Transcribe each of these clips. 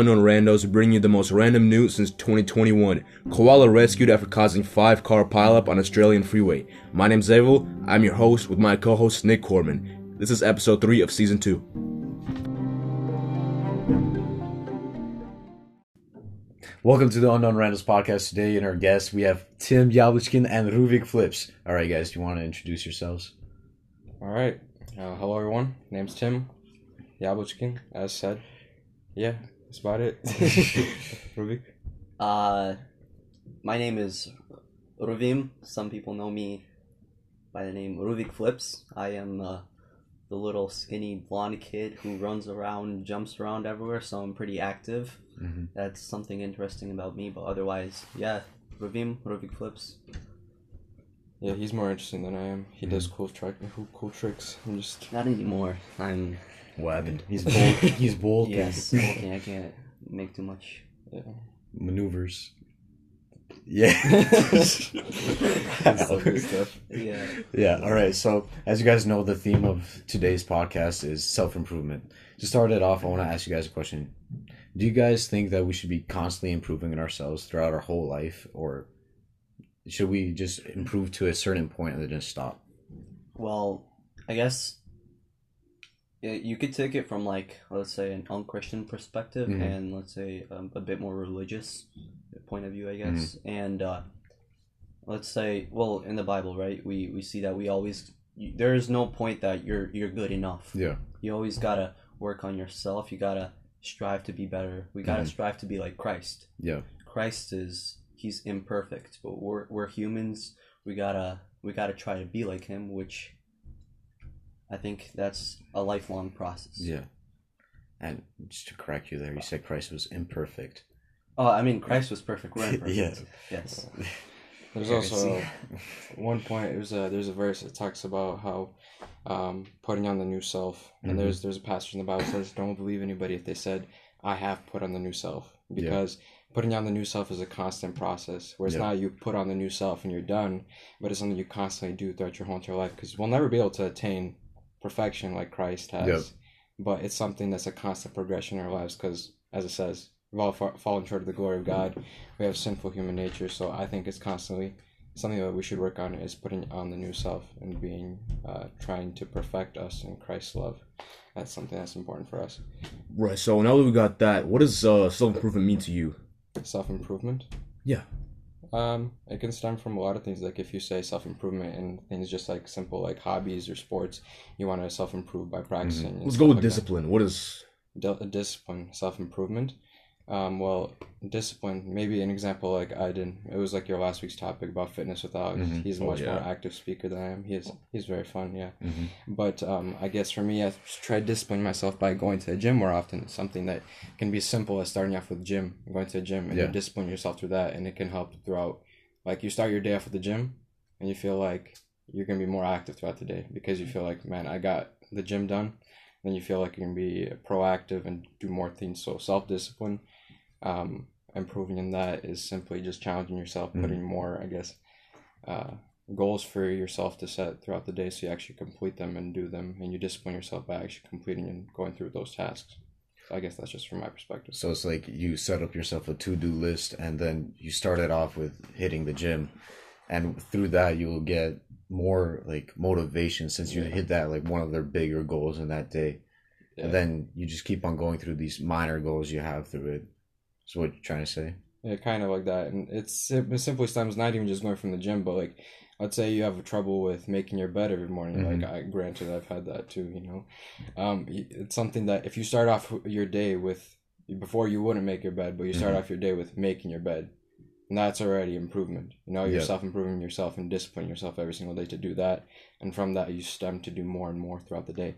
Unknown Randos, bringing you the most random news since 2021. Koala rescued after causing five car pileup on Australian freeway. My name's Evil. I'm your host with my co-host Nick Corman. This is episode three of season two. Welcome to the Unknown Randos podcast. Today, in our guests, we have Tim Yabuchkin and Ruvik Flips. All right, guys, do you want to introduce yourselves? All right. Uh, hello, everyone. Name's Tim Yabuchkin, as said. Yeah, that's about it. Rubik. Uh, my name is Ruvim. Some people know me by the name Ruvik Flips. I am uh, the little skinny blonde kid who runs around, jumps around everywhere, so I'm pretty active. Mhm. That's something interesting about me, but otherwise, yeah, Ruvim, Ruvik Flips. Yeah, he's more interesting than I am. He does cool, tri- cool tricks. I'm just. Not anymore. I'm, What happened? He's bold. He's bold. yes, okay, I can't make too much. Yeah. Maneuvers. Yeah. That's all good stuff. Yeah. yeah. All right. So, as you guys know, the theme of today's podcast is self improvement. To start it off, I want to ask you guys a question. Do you guys think that we should be constantly improving in ourselves throughout our whole life, or should we just improve to a certain point and then just stop? Well, I guess yeah, you could take it from like let's say an unchristian perspective Mhm. and let's say um, a bit more religious point of view, I guess. And uh, let's say, well, in the Bible, right, we we see that we always there is no point that you're you're good enough. Yeah. You always gotta work on yourself. You gotta strive to be better. We gotta Mhm. strive to be like Christ. Yeah. Christ is he's imperfect, but we're we're humans. We gotta we gotta try to be like him, which I think that's a lifelong process. Yeah. And just to correct you there, you said Christ was imperfect. Oh, I mean Christ was perfect. We're imperfect. Yeah. Yes. There's also one point. It was a there's a verse that talks about how um, putting on the new self, and Mhm. there's there's a passage in the Bible that says, "Don't believe anybody if they said I have put on the new self," because putting on the new self is a constant process. Where it's Yeah. not you put on the new self and you're done, but it's something you constantly do throughout your whole entire life. Because we'll never be able to attain perfection like Christ has, Yep. but it's something that's a constant progression in our lives. Because as it says, we've all fa- fallen short of the glory of God. We have sinful human nature, so I think it's constantly something that we should work on is putting on the new self and being uh, trying to perfect us in Christ's love. That's something that's important for us. Right. So now that we got that, what does uh, self improvement mean to you? Self improvement. Yeah. Um, it can stem from a lot of things. Like if you say self improvement and things just like simple like hobbies or sports, you want to self improve by practicing. and Let's go with like that. discipline. What is Di- discipline, self improvement. Um, well, discipline. Maybe an example like I didn't. It was like your last week's topic about fitness with Alex. Mhm. He's a Oh, much more active speaker than I am. He is. He's very fun. Yeah. Mhm. But um, I guess for me, I try to discipline myself by going to the gym more often. It's something that can be simple as starting off with the gym, going to the gym, and Yeah. you discipline yourself through that, and it can help throughout. Like you start your day off with the gym, and you feel like you're gonna be more active throughout the day because you feel like, man, I got the gym done. Then you feel like you can be proactive and do more things. So self discipline, um, improving in that is simply just challenging yourself, Mhm. putting more, I guess, uh, goals for yourself to set throughout the day so you actually complete them and do them and you discipline yourself by actually completing and going through those tasks so i guess that's just from my perspective So it's like you set up yourself a to do list and then you start it off with hitting the gym. And through that, you'll get more like motivation since you Yeah. hit that like one of their bigger goals in that day. yeah. And then you just keep on going through these minor goals you have through it. That's what you're trying to say. yeah kind of like that and it's it simply stems not even just going from the gym but like let's say you have trouble with making your bed every morning Mhm. like i granted i've had that too you know um it's something that if you start off your day with before you wouldn't make your bed but you start Mhm. off your day with making your bed and that's already improvement you know you're Yeah. self-improving yourself and disciplining yourself every single day to do that and from that you stem to do more and more throughout the day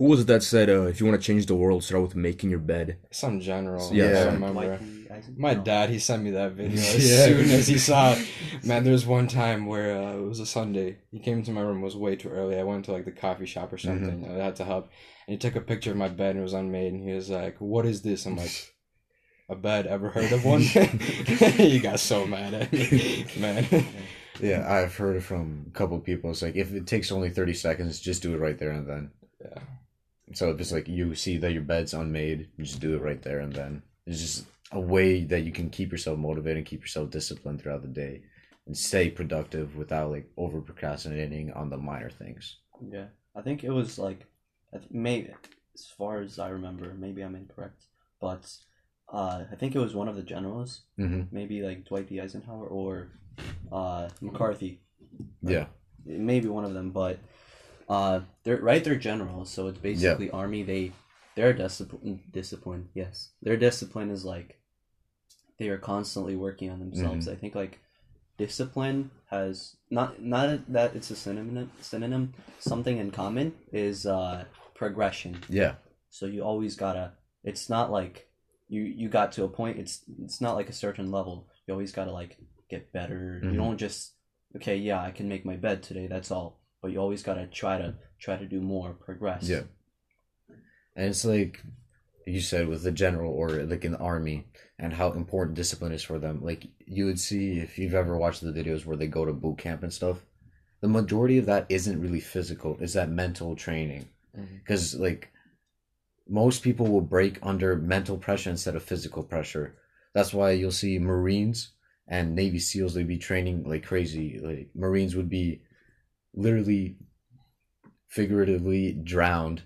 who was it that said uh, if you want to change the world, start with making your bed? some general Yeah. i Yeah. don't remember Dwight My dad, he sent me that video as Yeah. soon as he saw it. Man, there was one time where uh, it was a Sunday. He came into my room, it was way too early. I went to like the coffee shop or something. I had to help. And he took a picture of my bed and it was unmade. And he was like, What is this? I'm like, A bed, ever heard of one? he got so mad at me. Man. Yeah, I've heard it from a couple of people. It's like if it takes only 30 seconds, just do it right there and then. Yeah. So if it's like you see that your bed's unmade, you just do it right there and then. It's just a way that you can keep yourself motivated and keep yourself disciplined throughout the day and stay productive without like over procrastinating on the minor things. Yeah, I think it was like, maybe as far as I remember, maybe I'm incorrect, but uh, I think it was one of the generals, Mm-hmm. maybe like Dwight D. Eisenhower or uh, McCarthy, Yeah. maybe one of them, but uh, they're right. They're generals, so it's basically army. They their discipline discipline. Yes, their discipline is like they are constantly working on themselves. I think like discipline has not not that it's a synonym synonym something in common is uh progression Yeah. so you always gotta it's not like you you got to a point it's it's not like a certain level you always gotta like get better Mhm. you don't just okay yeah i can make my bed today that's all but you always gotta try to try to do more progress Yeah. And it's like you said with the general or like in the army and how important discipline is for them. Like you would see if you've ever watched the videos where they go to boot camp and stuff, the majority of that isn't really physical. It's that mental training. Mm-hmm. Because like most people will break under mental pressure instead of physical pressure. That's why you'll see Marines and Navy SEALs they'd be training like crazy. Like Marines would be literally figuratively drowned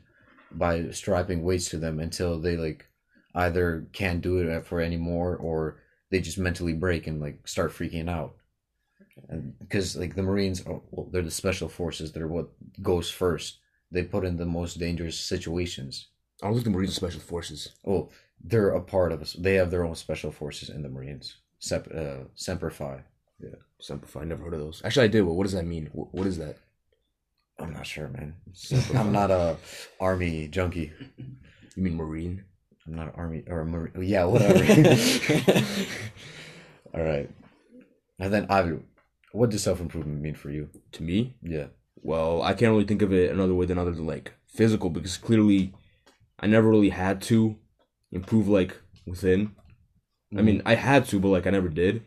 by strapping weights to them until they like either can't do it for anymore or they just mentally break and like start freaking out. And because like the marines are, well, they're the special forces they're what goes first. They put in the most dangerous situations. I don't think the Marines are special forces. oh they're a part of us. They have their own special forces in the marines. Sep, uh, semper fi Semper Fi, never heard of those. Actually, I did. But what does that mean? What, what is that? i'm not sure man Semper i'm not a army junkie You mean Marine? i'm not an army or a marine yeah whatever All right. And then Avi, what does self improvement mean for you? To me, Yeah. well, I can't really think of it another way than other than like physical because clearly, I never really had to improve like within. I mean, mm-hmm. I had to, but like I never did,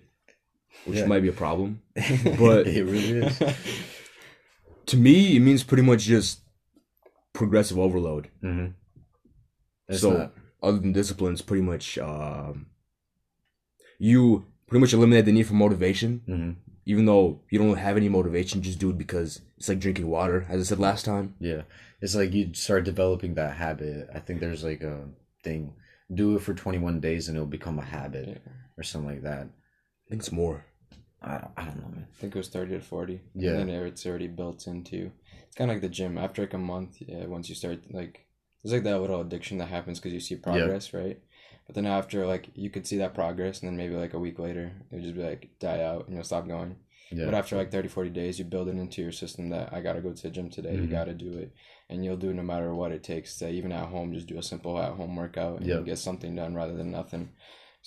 which Yeah. might be a problem. But- it really is. To me, it means pretty much just progressive overload. Mm-hmm. So not. other than discipline, it's pretty much um, you pretty much eliminate the need for motivation. hmm Even though you don't have any motivation, just do it because it's like drinking water, as I said last time. Yeah. It's like you start developing that habit. I think there's like a thing. Do it for 21 days and it'll become a habit Yeah. or something like that. I think it's more. I, I don't know, man. I think it was 30 to 40. Yeah. And then it's already built into. It's kind of like the gym. After like a month, yeah, once you start, like, there's like that little addiction that happens because you see progress, right? But then after, like, you could see that progress, and then maybe like a week later, it'll just be like die out and you'll stop going. Yeah. But after like 30, 40 days, you build it into your system that I got to go to the gym today. You Mhm. got to do it. And you'll do it no matter what it takes to even at home, just do a simple at home workout and Yep. get something done rather than nothing.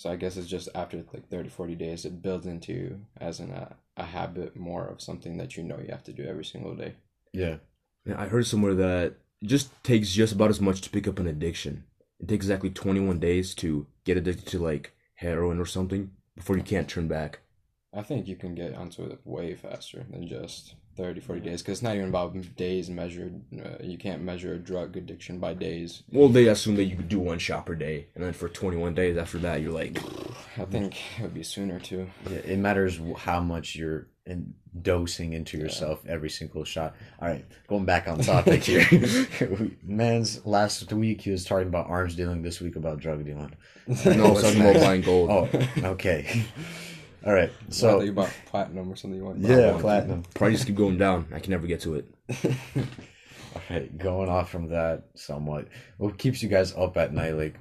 So I guess it's just after like 30, 40 days, it builds into you as an, uh, a habit more of something that you know you have to do every single day. yeah. Yeah, I heard somewhere that it just takes just about as much to pick up an addiction. It takes exactly 21 days to get addicted to like heroin or something before you can't turn back. I think you can get onto it way faster than just 30, 40 days because it's not even about days measured. Uh, you can't measure a drug addiction by days. Well, they assume that you could do one shot per day, and then for 21 days after that, you're like, I think it would be sooner too. Yeah, it matters how much you're in dosing into yourself every single shot. All right, going back on topic here. Man's last week he was talking about arms dealing. This week about drug dealing. no, I was talking buying gold. Oh, okay. All right. So I you bought platinum or something. You want yeah, one. platinum. Prices keep going down. I can never get to it. All right, going off from that somewhat. What keeps you guys up at night? Like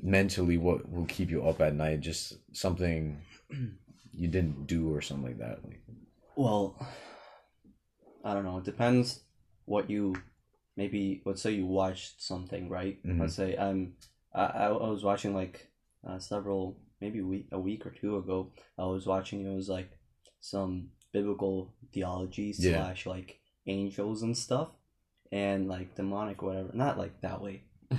mentally, what will keep you up at night? Just something you didn't do or something like that. Like, Well, I don't know. It depends what you maybe. Let's say you watched something, right? Mhm. Let's say I'm. I, I I was watching like uh, several maybe a week a week or two ago. I was watching. It was like some biblical theology Yeah. slash like angels and stuff, and like demonic whatever. Not like that way.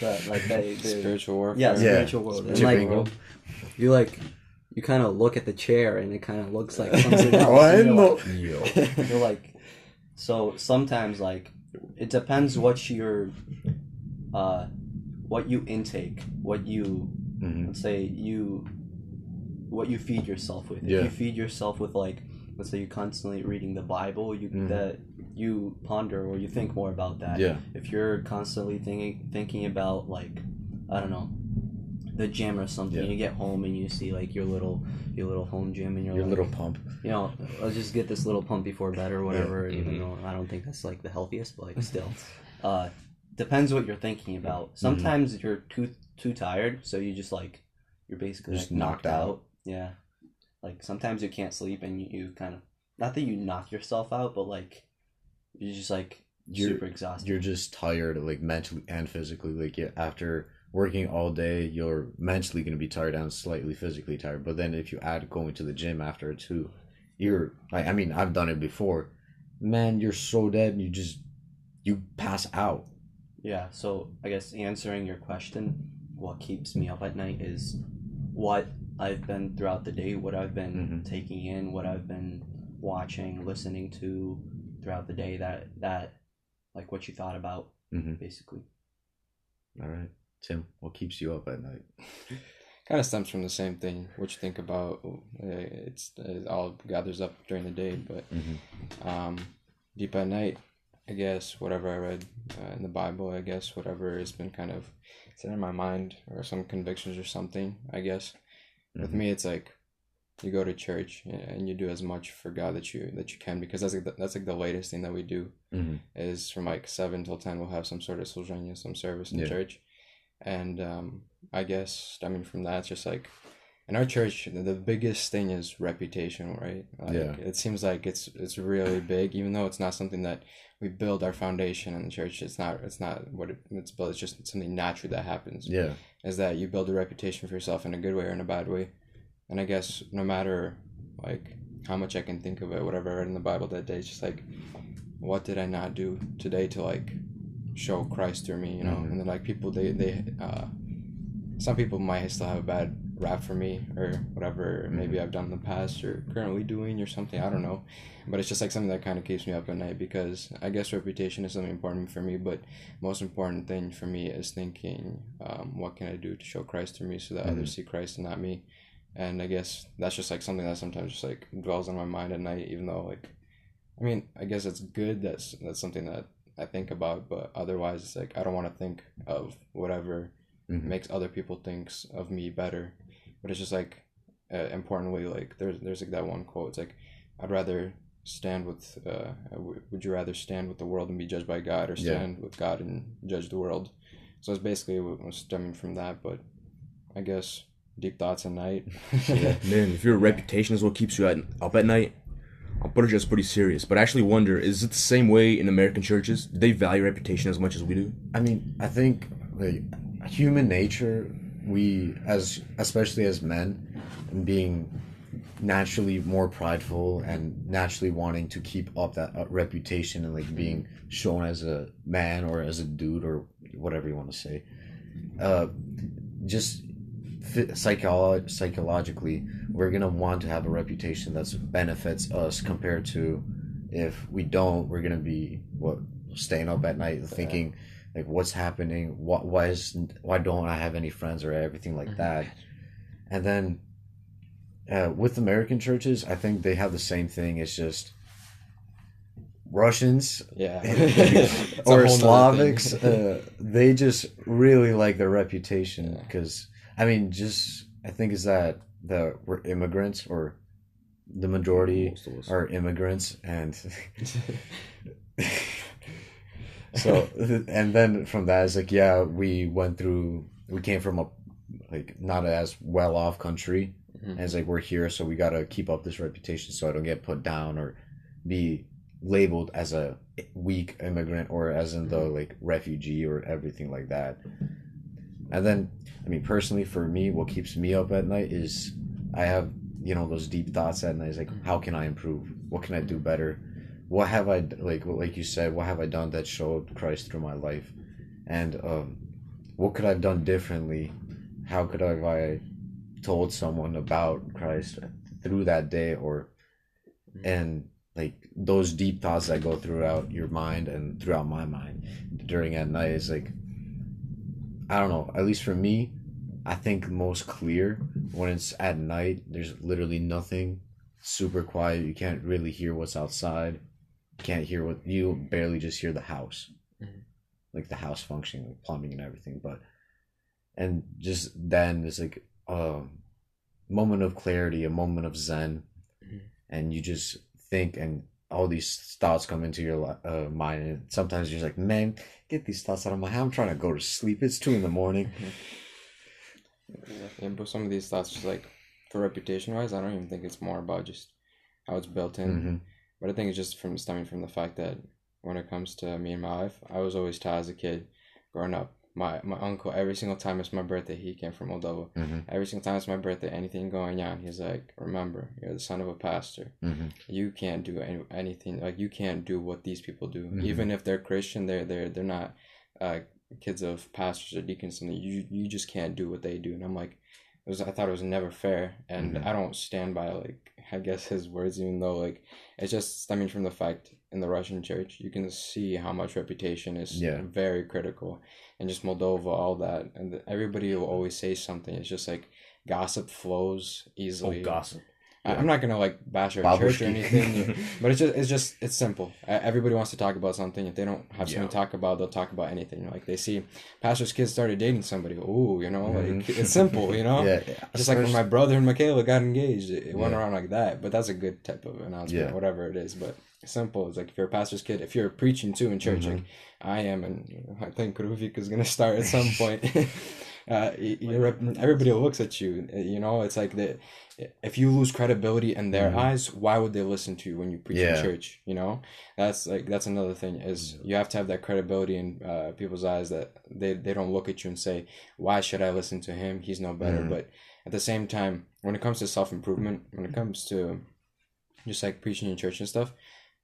but like they, they Spiritual warfare. yeah, Yeah. spiritual world. And like Ingle. you like you kind of look at the chair and it kind of looks like something else. Oh, I and you're like- you're like so sometimes like it depends what you're uh what you intake, what you hmm let's say you what you feed yourself with. If you feed yourself with like let's say you're constantly reading the Bible, you Mhm. that you ponder or you think more about that. Yeah. If you're constantly thinking thinking about like I don't know the gym or something, Yeah. you get home and you see like your little your little home gym and Your like, little pump. you know, let's just get this little pump before bed or whatever. Even Mhm. though I don't think that's like the healthiest, but like still, uh, depends what you're thinking about. Sometimes you're too too tired, so you just like you're basically Just like, knocked knocked out. out. Yeah, like sometimes you can't sleep and you, you kind of not that you knock yourself out, but like you're just like You're- super exhausted. You're just tired, like mentally and physically. Like yeah, after working all day, you're mentally gonna be tired and slightly physically tired. But then if you add going to the gym after it too, you're like I mean I've done it before. Man, you're so dead. You just you pass out. Yeah, so I guess answering your question, what keeps me up at night is what I've been throughout the day, what I've been Mhm. taking in, what I've been watching, listening to throughout the day that that like what you thought about Mhm. basically. All right, Tim, what keeps you up at night? kind of stems from the same thing. What you think about uh, it's it all gathers up during the day, but Mm-hmm. um, deep at night, I guess whatever I read uh, in the Bible, I guess whatever has been kind of set in my mind or some convictions or something. I guess with Mhm. me, it's like you go to church and you do as much for God that you that you can because that's like the, that's like the latest thing that we do Mm-hmm. is from like seven till ten we'll have some sort of slujanya, some service in Yeah. church, and um, I guess stemming from that, it's just like in our church, the, the biggest thing is reputation, right? Like, Yeah. It seems like it's it's really big, even though it's not something that we build our foundation in the church. It's not it's not what it, it's built. It's just something natural that happens. Yeah. Is that you build a reputation for yourself in a good way or in a bad way, and I guess no matter like how much I can think of it, whatever I read in the Bible that day, it's just like what did I not do today to like show Christ through me, you know? Mhm. And then like people they they uh some people might still have a bad rap for me or whatever maybe I've done in the past or currently doing or something, I don't know. But it's just like something that kind of keeps me up at night because I guess reputation is something important for me, but most important thing for me is thinking um, what can I do to show Christ to me so that others see Christ and not me. And I guess that's just like something that sometimes just like dwells on my mind at night, even though like I mean, I guess it's good. That's that's something that I think about, but otherwise, it's like I don't want to think of whatever Mhm. makes other people thinks of me better. But it's just like uh, importantly, like there's there's like that one quote. It's like I'd rather stand with. Uh, w- would you rather stand with the world and be judged by God, or Yeah. stand with God and judge the world? So it's basically what was stemming from that. But I guess deep thoughts at night. Yeah. Man, if your reputation is what keeps you at, up at night, I'll put it just pretty serious. But I actually wonder, is it the same way in American churches? Do they value reputation as much as we do? I mean, I think like human nature, we as especially as men, being naturally more prideful and naturally wanting to keep up that uh, reputation and like being shown as a man or as a dude or whatever you want to say. Uh, just psycholo- psychologically, we're gonna want to have a reputation that benefits us compared to if we don't, we're gonna be what staying up at night thinking like what's happening what why is why don't i have any friends or everything like that and then uh, with american churches i think they have the same thing it's just russians yeah. Or slavics uh, they just really like their reputation Yeah. because i mean just i think is that the we're immigrants or the majority Most of us. are immigrants and so and then from that it's like yeah we went through we came from a like not as well off country Mhm. and it's like we're here. So we gotta keep up this reputation so i don't get put down or be labeled as a weak immigrant or as in the like refugee or everything like that. And then i mean personally for me what keeps me up at night is i have you know those deep thoughts at night. It's like how can i improve? What can i do better what have i like like you said what have i done that showed christ through my life and um what could i've done differently how could I have i told someone about christ through that day or and like those deep thoughts that go throughout your mind and throughout my mind during at night is like I don't know. At least for me, I think most clear when it's at night. There's literally nothing, super quiet. You can't really hear what's outside. Can't hear what you barely just hear the house, Mhm. like the house functioning, like plumbing and everything. But and just then it's like a moment of clarity, a moment of zen, Mhm. and you just think and all these thoughts come into your uh, mind and sometimes you're just like man get these thoughts out of my head i'm trying to go to sleep it's two in the morning Yeah, but some of these thoughts, just like for reputation wise, I don't even think it's more about just how it's built in. hmm But I think it's just from stemming from the fact that when it comes to me and my wife, I was always taught as a kid, growing up, my my uncle every single time it's my birthday, he came from Moldova. hmm Every single time it's my birthday, anything going on, he's like, "Remember, you're the son of a pastor. hmm You can't do any, anything like you can't do what these people do. Mhm. Even if they're Christian, they're they're they're not uh, kids of pastors or deacons. Something you you just can't do what they do." And I'm like, it was I thought it was never fair, and Mhm. I don't stand by like I guess his words, even though like it's just stemming from the fact in the Russian church, you can see how much reputation is Yeah. very critical, and just Moldova, all that, and everybody will always say something. It's just like gossip flows easily. Oh, gossip. I- I'm not gonna like bash our church or anything, but it's just it's just it's simple. Everybody wants to talk about something. If they don't have something to talk about, they'll talk about anything. Like they see pastor's kids started dating somebody. Ooh, you know, like Mhm. it's simple. You know, yeah just like when my brother and Michaela got engaged, it, went Yeah. around like that. But that's a good type of announcement, Yeah. whatever it is. But simple. It's like if you're a pastor's kid, if you're preaching too in church, Mhm. like I am, and you know, I think Ruvik is gonna start at some point. Uh, you're, everybody looks at you. uh, You know, it's like that. If you lose credibility in their Mhm. eyes, why would they listen to you when you preach Yeah. in church? You know, that's like that's another thing is you have to have that credibility in uh, people's eyes that they they don't look at you and say, "Why should I listen to him? He's no better." Mhm. But at the same time, when it comes to self improvement, when it comes to just like preaching in church and stuff,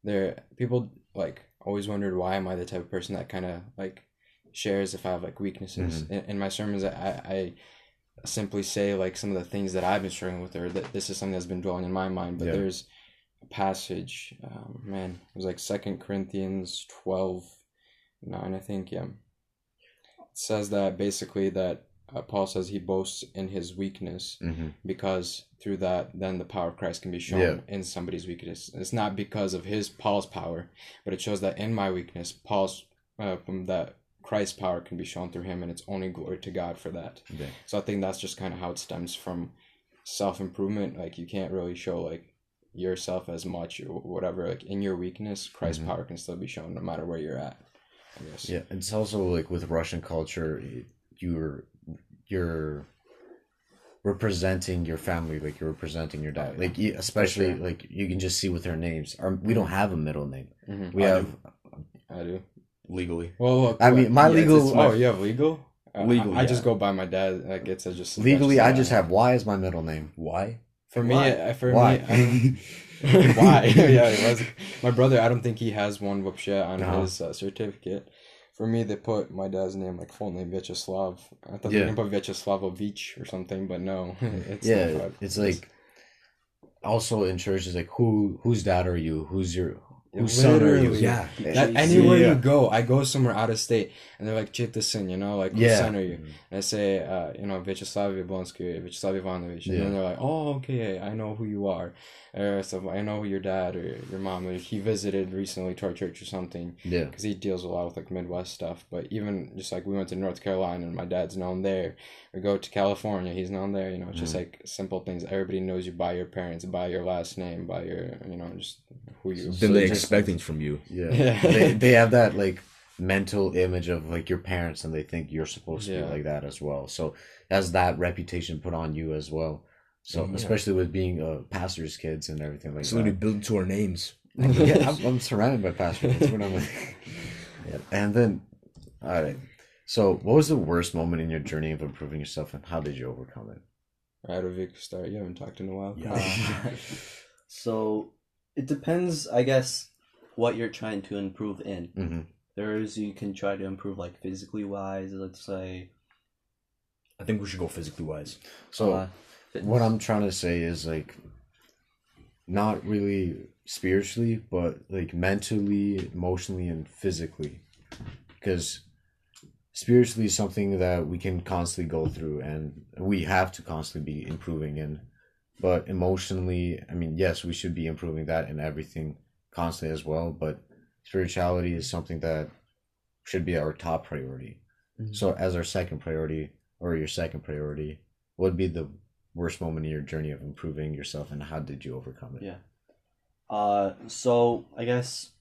there people like always wondered why am I the type of person that kind of like shares if I have like weaknesses in, in my sermons. I I simply say like some of the things that I've been struggling with, or that this is something that's been dwelling in my mind. But Yeah. there's a passage, um, man, it was like Second Corinthians 12, 9, I think. Yeah, it says that basically that uh, Paul says he boasts in his weakness hmm because through that then the power of christ can be shown Yeah. in somebody's weakness it's not because of his paul's power but it shows that in my weakness paul's uh, that christ's power can be shown through him and it's only glory to god for that Yeah. so i think that's just kind of how it stems from self-improvement like you can't really show like yourself as much or whatever like in your weakness christ's Mhm. power can still be shown no matter where you're at i guess Yeah, it's also like with Russian culture, you're you're representing your family, like you're representing your dad. Oh. Like especially sure. like you can just see with their names. Our, we don't have a middle name. Mhm. We I have i do legally. Well, look, I mean, my yeah, legal. My, oh, you have legal. Legally, I, I yeah. just go by my dad. Like it's just legally. I just have Y as my middle name. Why? For me, for why? me, why? yeah, it was my brother. I don't think he has one whoopsie on no. his uh, certificate. For me, they put my dad's name like full name Vyacheslav. I thought yeah. they put Vyacheslavovich or something, but no, it's yeah, it's like also in church is like who whose dad are you? Who's your whose son are you? Literally. Yeah. That, anywhere Yeah. you go, I go somewhere out of state, and they're like, "Chitasin," you know, like, "Whose Yeah. son are you?" And I say, uh, you know, Vyacheslav Yablonsky, Vyacheslav Ivanovich, and Yeah. then they're like, "Oh, okay, I know who you are." Or so I know who your dad or your mom. Or he visited recently to our church or something Yeah. because he deals a lot with like Midwest stuff. But even just like we went to North Carolina and my dad's known there. We go to California, he's known there. You know, it's just Mm. like simple things. Everybody knows you by your parents, by your last name, by your you know just who you. Then So they just- expect things from you. Yeah. Yeah. they they have that like mental image of like your parents and they think you're supposed to Yeah. be like that as well. So has that reputation put on you as well. So Yeah. especially with being uh, pastors' kids and everything like It's literally that. built into our names. yeah, I'm, I'm surrounded by pastors. That's what I'm like. Yeah. And then, all right. So, what was the worst moment in your journey of improving yourself, and how did you overcome it? Right, Vic, start. You haven't talked in a while. Uh, so it depends, I guess, what you're trying to improve in. hmm There's you can try to improve like physically wise, let's say. I think we should go physically wise. So, uh, what I'm trying to say is like, not really spiritually, but like mentally, emotionally, and physically, because spiritually is something that we can constantly go through and we have to constantly be improving in. But emotionally, I mean, yes, we should be improving that and everything constantly as well. But spirituality is something that should be our top priority. Mhm. So, as our second priority or your second priority, what would be the worst moment in your journey of improving yourself and how did you overcome it? Yeah. Uh, so I guess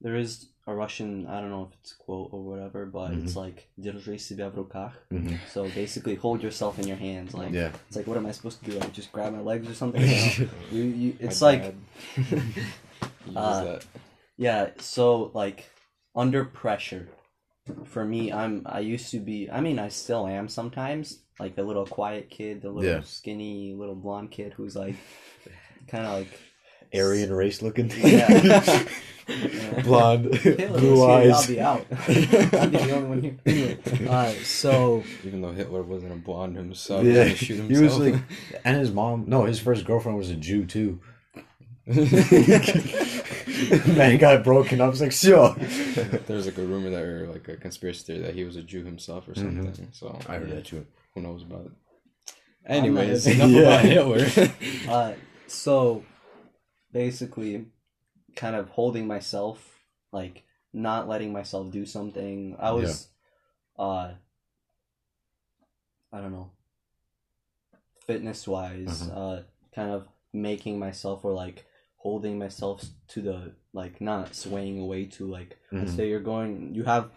there is a Russian. I don't know if it's a quote or whatever, but it's like "Держи себя в руках." Mhm. So basically, hold yourself in your hands. Like Yeah. it's like, what am I supposed to do? Like just grab my legs or something? No. you, you, My it's like dad uses Uh, that. Yeah, so like under pressure. For me, I'm I used to be I mean I still am sometimes, like the little quiet kid, the little Yeah. skinny little blonde kid who's like kind of like Aryan race looking. Yeah. Blonde, Hitler blue was here, eyes. I'll be out. I'll be the only one here. Anyway, uh, so Even though Hitler wasn't a blonde himself, Yeah, he shoot he was like, and his mom. No, his first girlfriend was a Jew too. Man got broken up. It's like, sure. There's like a rumor that or like a conspiracy theory that he was a Jew himself or something. So Mm-hmm. I heard that too. who knows about it? I'm not Anyways, enough Yeah. about Hitler. uh, so basically, kind of holding myself, like not letting myself do something. I was, uh, I don't know, fitness wise, Mhm. uh, kind of making myself or like holding myself to the like not swaying away to like let's Mhm. say you're going you have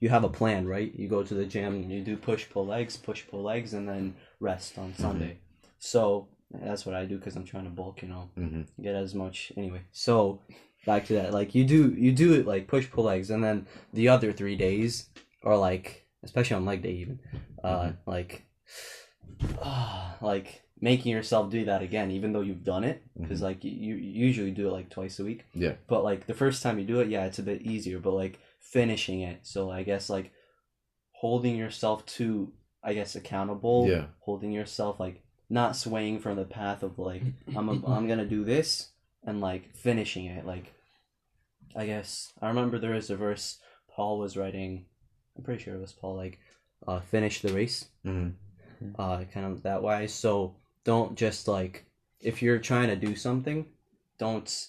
you have a plan right you go to the gym and you do push pull legs push pull legs and then rest on sunday so that's what i do because i'm trying to bulk you know hmm get as much. Anyway so back to that. Like you do you do it like push pull legs and then the other three days are like especially on leg day even uh like ah, like making yourself do that again even though you've done it because like you, you usually do it like twice a week. Yeah. but like the first time you do it yeah it's a bit easier but like finishing it. So i guess like holding yourself to i guess accountable Yeah. holding yourself like not swaying from the path of like i'm a, i'm gonna do this and like finishing it like i guess. I remember there is a verse paul was writing i'm pretty sure it was paul like uh finish the race. Hmm uh kind of that way. So don't just like if you're trying to do something don't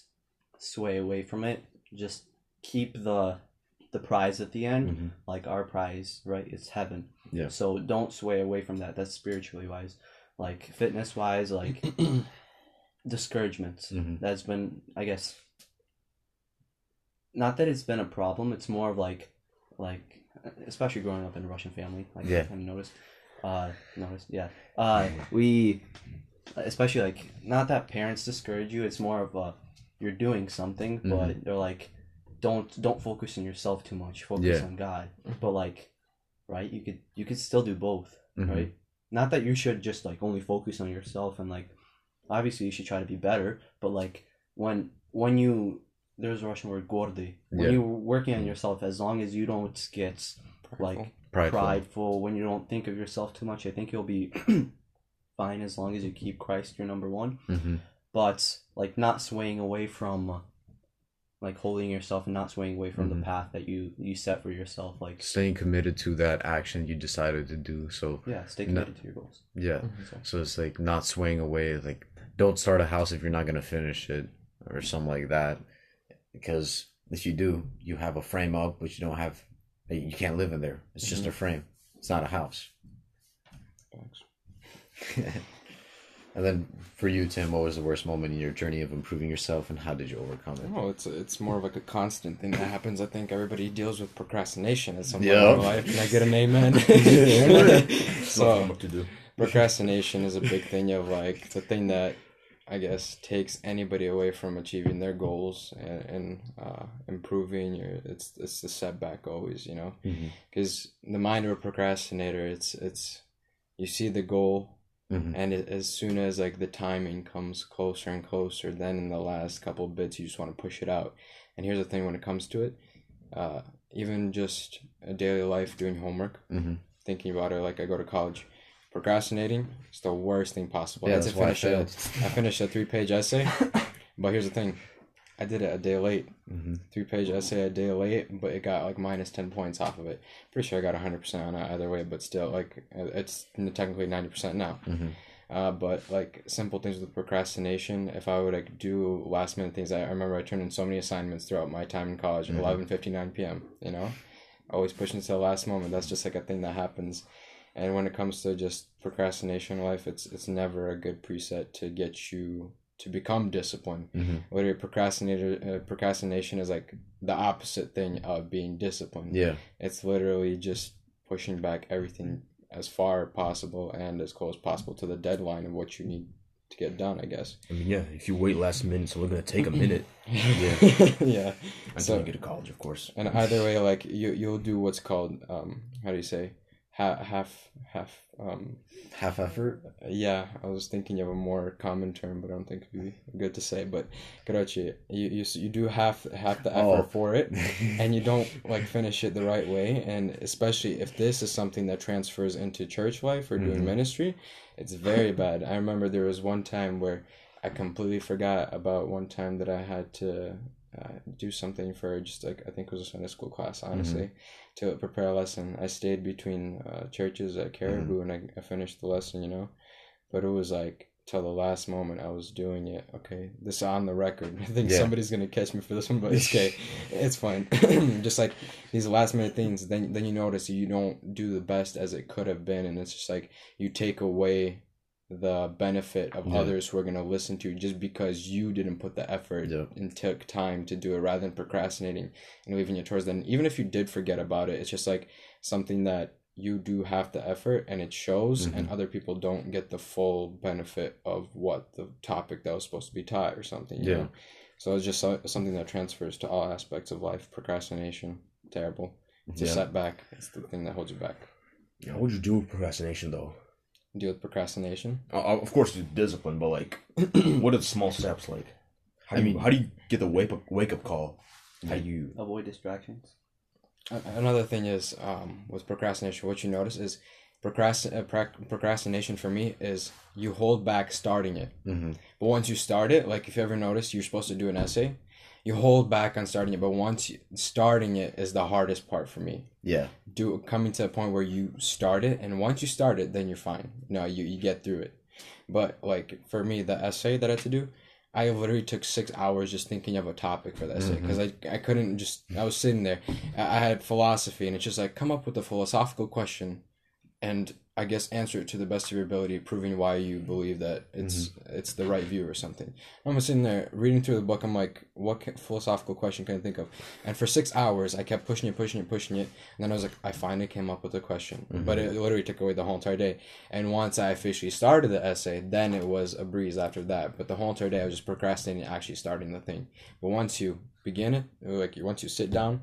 sway away from it. Just keep the the prize at the end. Hmm like our prize right it's heaven. Yeah. so don't sway away from that. That's spiritually wise like fitness wise like discouragements Mhm. that's been i guess not that it's been a problem it's more of like like especially growing up in a russian family like Yeah. i've noticed uh noticed yeah uh we especially like not that parents discourage you it's more of a you're doing something Mm-hmm. but they're like don't don't focus on yourself too much focus Yeah. on god but like right you could you could still do both Mhm. right not that you should just like only focus on yourself and like obviously you should try to be better but like when when you there's a russian word gordy when Yeah. you're working on yourself as long as you don't get like Prideful. prideful when you don't think of yourself too much i think you'll be fine as long as you keep christ your number one hmm but like not swaying away from uh, like holding yourself and not swaying away from Mhm. the mm-hmm. path that you you set for yourself like Staying committed to that action you decided to do. So yeah stay No. committed to your goals yeah. Mm-hmm. So, So it's like not swaying away. Like don't start a house if you're not gonna finish it or something like that. Because if you do, you have a frame up, but you don't have. Eh, you can't live in there. It's just a mm-hmm. frame. It's not a house. and then for you, Tim, what was the worst moment in your journey of improving yourself, and how did you overcome it? No, it's it's more of like a constant thing that happens. I think everybody deals with procrastination at some point Yeah. in their life. Can I get an amen? so to do. procrastination is a big thing of like the thing that I guess takes anybody away from achieving their goals and, and uh, improving your. It's it's the setback always, you know, because the mind of a procrastinator, it's it's you see the goal Mhm. and as soon as like the timing comes closer and closer then in the last couple bits you just want to push it out and here's the thing when it comes to it uh, even just a daily life doing homework Mhm. thinking about it like i go to college procrastinating is the worst thing possible Yeah, to that's why I a, failed. I finished a three page essay but here's the thing I did it a day late. Mhm. Three page essay a day late, but it got like minus ten points off of it. Pretty sure I got hundred percent on it either way, but still, like it's technically ninety percent now. Mhm. Uh, but like simple things with procrastination. If I would like do last minute things, I, I remember I turned in so many assignments throughout my time in college. Mhm. Eleven fifty nine p.m. You know, always pushing to the last moment. That's just like a thing that happens. And when it comes to just procrastination in life, it's it's never a good preset to get you to become disciplined. Mhm. Literally, procrastinator uh, procrastination is like the opposite thing of being disciplined. Yeah. It's literally just pushing back everything as far as possible and as close possible to the deadline of what you need to get done. I guess. I mean, yeah, if you wait last minute, so we're gonna take a minute yeah. yeah. until So- you get to college, of course. And either way, like you you'll do what's called um how do you say half half half um Half effort. yeah I was thinking of a more common term but I don't think it'd be good to say but Karachi you you you do half half the effort Oh. for it and you don't like finish it the right way and especially if this is something that transfers into church life or doing Mhm. ministry it's very bad i remember there was one time where i completely forgot about one time that i had to uh, do something for just like i think it was a sunday school class honestly to prepare a lesson. I stayed between uh, churches at caribou and I, I finished the lesson you know? But it was like till the last moment i was doing it okay this on the record. I think Yeah. somebody's gonna catch me for this one but it's okay. It's fine. Just like these last minute things then then you notice you don't do the best as it could have been and it's just like you take away the benefit of Yeah. others who are going to listen to you just because you didn't put the effort Yeah. and took time to do it rather than procrastinating and leaving it towards then even if you did forget about it it's just like something that you do have the effort and it shows and mm-hmm. other people don't get the full benefit of what the topic that was supposed to be taught or something you Yeah. know? so it's just something that transfers to all aspects of life procrastination terrible it's a Yeah. setback it's the thing that holds you back yeah, What would you do with procrastination, though? Deal with procrastination Uh, of course, you discipline, but like, what are the small steps like? How do I you mean- how do you get the wake up wake up call? How do you? Avoid distractions. Another thing is um, with procrastination, what you notice is procrasti- uh, prac- procrastination for me is you hold back starting it. Mm-hmm. But once you start it, like if you ever notice you're supposed to do an essay, you hold back on starting it. But once you, starting it is the hardest part for me. Yeah. Do coming to a point where you start it, and once you start it, then you're fine. No, you you get through it. But like for me, the essay that I had to do, I literally took six hours just thinking of a topic for the essay mm-hmm. because I, I couldn't just I was sitting there. I I had philosophy and it's just like come up with a philosophical question, and I guess answer it to the best of your ability, proving why you mm-hmm. believe that it's mm-hmm. it's the right view or something. I'm sitting there reading through the book. I'm like, what ca- philosophical question can I think of? And for six hours, I kept pushing it, pushing it, pushing it. And then I was like, I finally came up with a question. Mm-hmm. But it literally took away the whole entire day. And once I officially started the essay, then it was a breeze after that. But the whole entire day, I was just procrastinating actually starting the thing. But once you begin it, like once you sit down,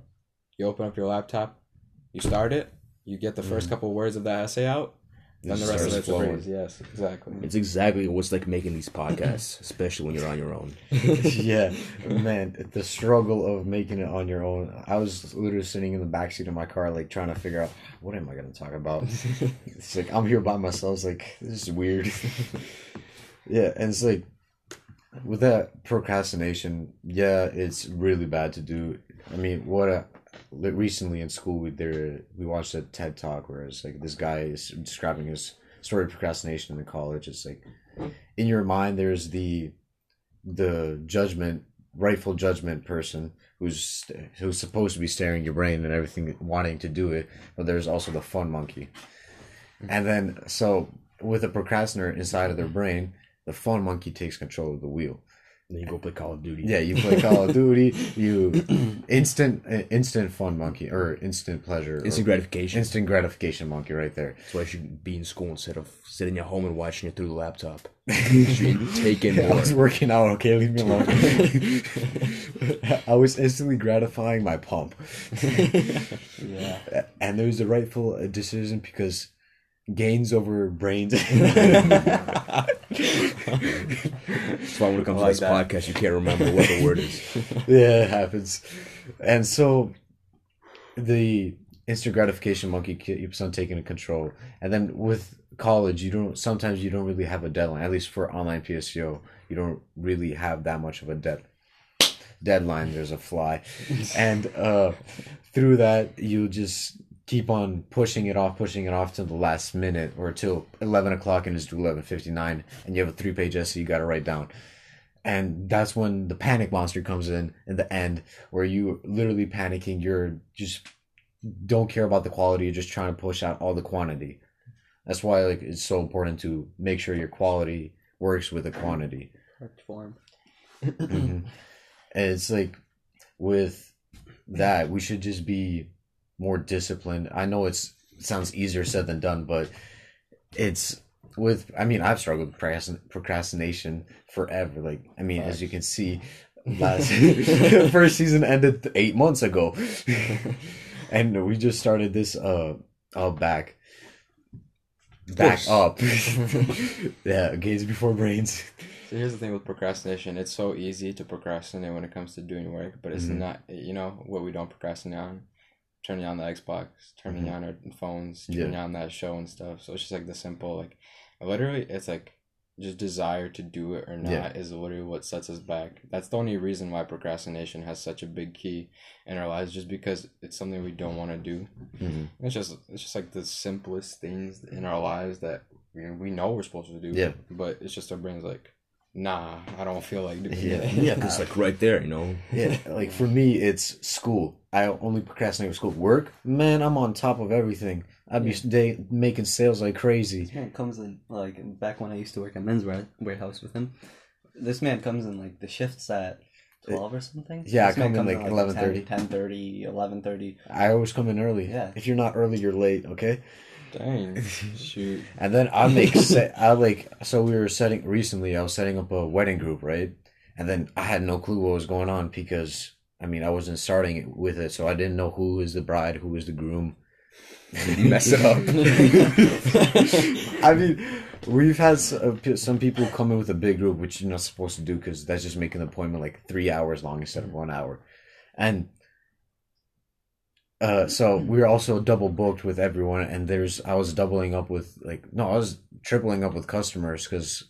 you open up your laptop, you start it, you get the 1st couple words of that essay out, then the rest of starts it's a flowing. breeze. Yes, exactly. It's exactly what's like making these podcasts, especially when you're on your own. yeah, man, the struggle of making it on your own. I was literally sitting in the backseat of my car, like trying to figure out what am I gonna talk about. it's like I'm here by myself. It's like this is weird. yeah, and it's like with that procrastination. Yeah, it's really bad to do. I mean, what a, recently in school we there we watched a TED talk where it's like this guy is describing his story of procrastination in college. It's like in your mind there's the the judgment rightful judgment person who's who's supposed to be staring your brain and everything wanting to do it but there's also the fun monkey and then so with a procrastinator inside of their brain the fun monkey takes control of the wheel Then you go play Call of Duty. yeah you play call of duty you instant uh, instant fun monkey or instant pleasure Instant gratification. instant gratification monkey right there That's why you should be in school instead of sitting at home and watching it through the laptop. you should take in I more. was working out. Okay, leave me alone. I was instantly gratifying my pump, yeah. and was a rightful uh, decision because gains over brains. That's why when it comes like to this that. podcast, you can't remember what the word is. yeah, it happens. And so, the instant gratification monkey keeps on taking control, and then with college, you don't. Sometimes you don't really have a deadline. At least for online PSO, you don't really have that much of a deadline. deadline there's a fly and uh through that you just keep on pushing it off pushing it off till the last minute or till 11 o'clock and it's due 11.59 and you have a three page essay you got to write down and that's when the panic monster comes in in the end where you literally panicking you're just don't care about the quality you're just trying to push out all the quantity that's why like it's so important to make sure your quality works with the quantity Correct form. Mhm. and it's like with that we should just be more disciplined. I know it's it sounds easier said than done but it's with i mean i've struggled with procrastination forever. Like i mean as you can see last first season ended eight months ago. And we just started this uh uh back. Back up. Yeah gaze before brains. So here's the thing with procrastination. It's so easy to procrastinate when it comes to doing work, but it's Mhm. not, you know, what we don't procrastinate on. Turning on the Xbox, turning Mhm. on our phones, Yeah. turning on that show and stuff. So it's just like the simple, like, literally, it's like just desire to do it or not Yeah. is literally what sets us back. That's the only reason why procrastination has such a big key in our lives, just because it's something we don't want to do. Mhm. It's just it's just like the simplest things in our lives that we, we know we're supposed to do. Yeah. But it's just our brain's like, nah, I don't feel like doing Yeah. it. Yeah, because like right there, you know. Yeah, like for me, it's school. I only procrastinate with school. Work, man, I'm on top of everything. I'd be day, making sales like crazy. This man comes in like back when I used to work at men's Wa- Wearhouse with him. This man comes in like the shifts at twelve or something. Yeah, I This man come in, comes like, 11:30. 10, 10:30, 11:30. I always come in early. Yeah. If you're not early, you're late. Okay. Dang, shoot. And then I make set. I like. So we were setting recently. I was setting up a wedding group, right? And then I had no clue what was going on because I mean I wasn't starting it with it, so I didn't know who is the bride, who is the groom. You mess it up. I mean, we've had uh, some people come in with a big group, which you're not supposed to do because that's just making the appointment like three hours long instead of one hour. And uh, so we were also double booked with everyone, and there's I was doubling up with like no, I was tripling up with customers because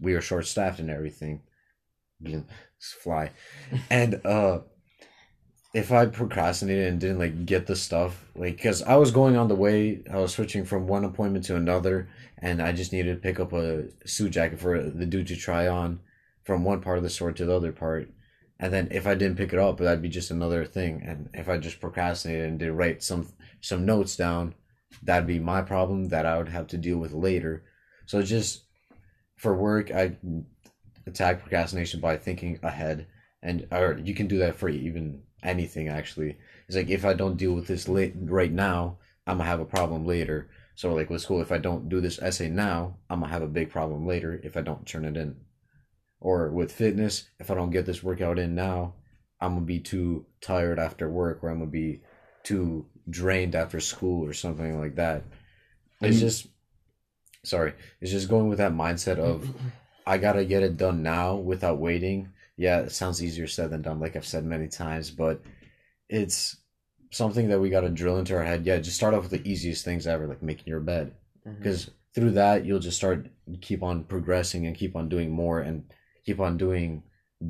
we were short staffed and everything. Know, Fly, and uh if I procrastinated and didn't like get the stuff, like, because I was going on the way, I was switching from one appointment to another, and I just needed to pick up a suit jacket for the dude to try on from one part of the store to the other part. And then if I didn't pick it up, that'd be just another thing. And if I just procrastinated and didn't write some some notes down, that'd be my problem that I would have to deal with later. So just for work, I attack procrastination by thinking ahead, and or you can do that for even anything actually. It's like if I don't deal with this late right now, I'm gonna have a problem later. So like with school, if I don't do this essay now, I'm gonna have a big problem later if I don't turn it in. Or with fitness, if I don't get this workout in now, I'm gonna be too tired after work, or I'm gonna be too drained after school, or something like that. It's Mm. just, sorry, it's just going with that mindset of I gotta get it done now without waiting. Yeah, it sounds easier said than done, like I've said many times, but it's something that we gotta drill into our head. Yeah, just start off with the easiest things ever, like making your bed, because through that you'll just start keep on progressing and keep on doing more and keep on doing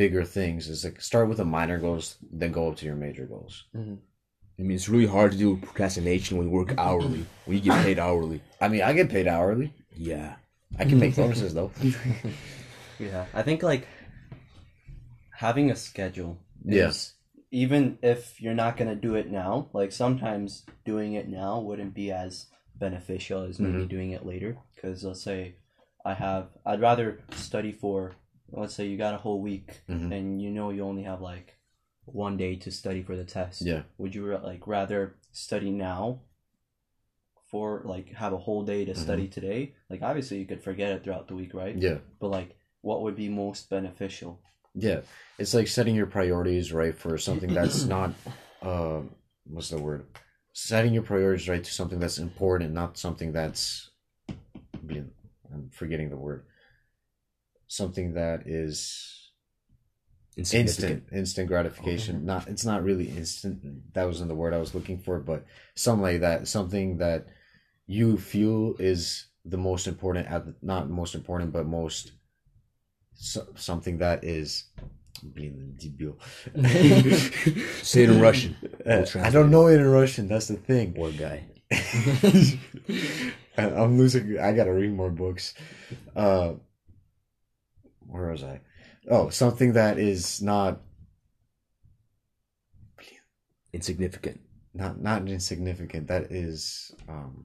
bigger things. is like start with the minor goals, then go up to your major goals. I mean, it's really hard to do procrastination when you work hourly, when you get paid hourly. I mean, I get paid hourly. Yeah. I can make bonuses though. Yeah, I think like having a schedule. Yeah. Even if you're not gonna do it now, like sometimes doing it now wouldn't be as beneficial as maybe Mhm. doing it later. Because let's say I have, I'd rather study for, let's say you got a whole week Mhm. and you know you only have like one day to study for the test. Yeah. Would you like rather study now? For like have a whole day to study today, like obviously you could forget it throughout the week, right? Yeah. but like what would be most beneficial Yeah, it's like setting your priorities right for something that's not, uh, what's the word? Setting your priorities right to something that's important, not something that's, I'm forgetting the word Something that is Insignificant. instant, instant gratification. Not, it's not really instant. That wasn't the word I was looking for, but something like that. Something that you feel is the most important, at the- not most important, but most so, something that is Блин, дебил. Say it in Russian. Uh, I don't know it in Russian. That's the thing. Poor guy. I- I'm losing. I gotta read more books. Uh, where was I? Oh, something that is not Insignificant. not not insignificant. That is um,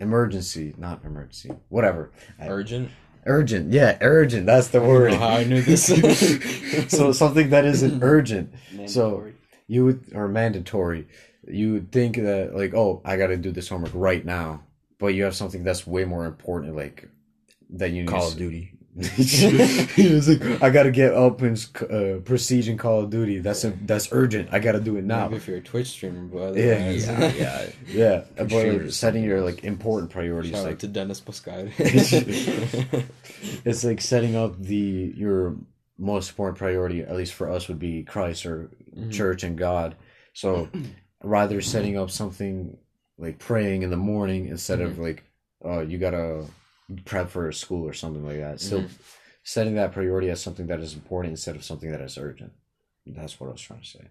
emergency, not emergency. Whatever. I- Urgent. urgent. Yeah, urgent. That's the I don't word. know how I knew this. so something that isn't urgent. So you would or mandatory. You would think that like, oh, I got to do this homework right now, but you have something that's way more important, like that you Call of Duty. It's like I gotta get up and uh, proceed in Call of Duty. That's a, that's urgent. I gotta do it now. Maybe if you're a Twitch streamer, but Yeah. Yeah, yeah. Yeah, but streamers, like, setting your like important priorities, Shout out like to Dennis Pascal. it's like setting up the your most important priority. At least for us, would be Christ or Mhm. church and God. So rather setting up something like praying in the morning instead of like, oh, you gotta prep for school or something like that. Still setting that priority as something that is important instead of something that is urgent. That's what I was trying to say.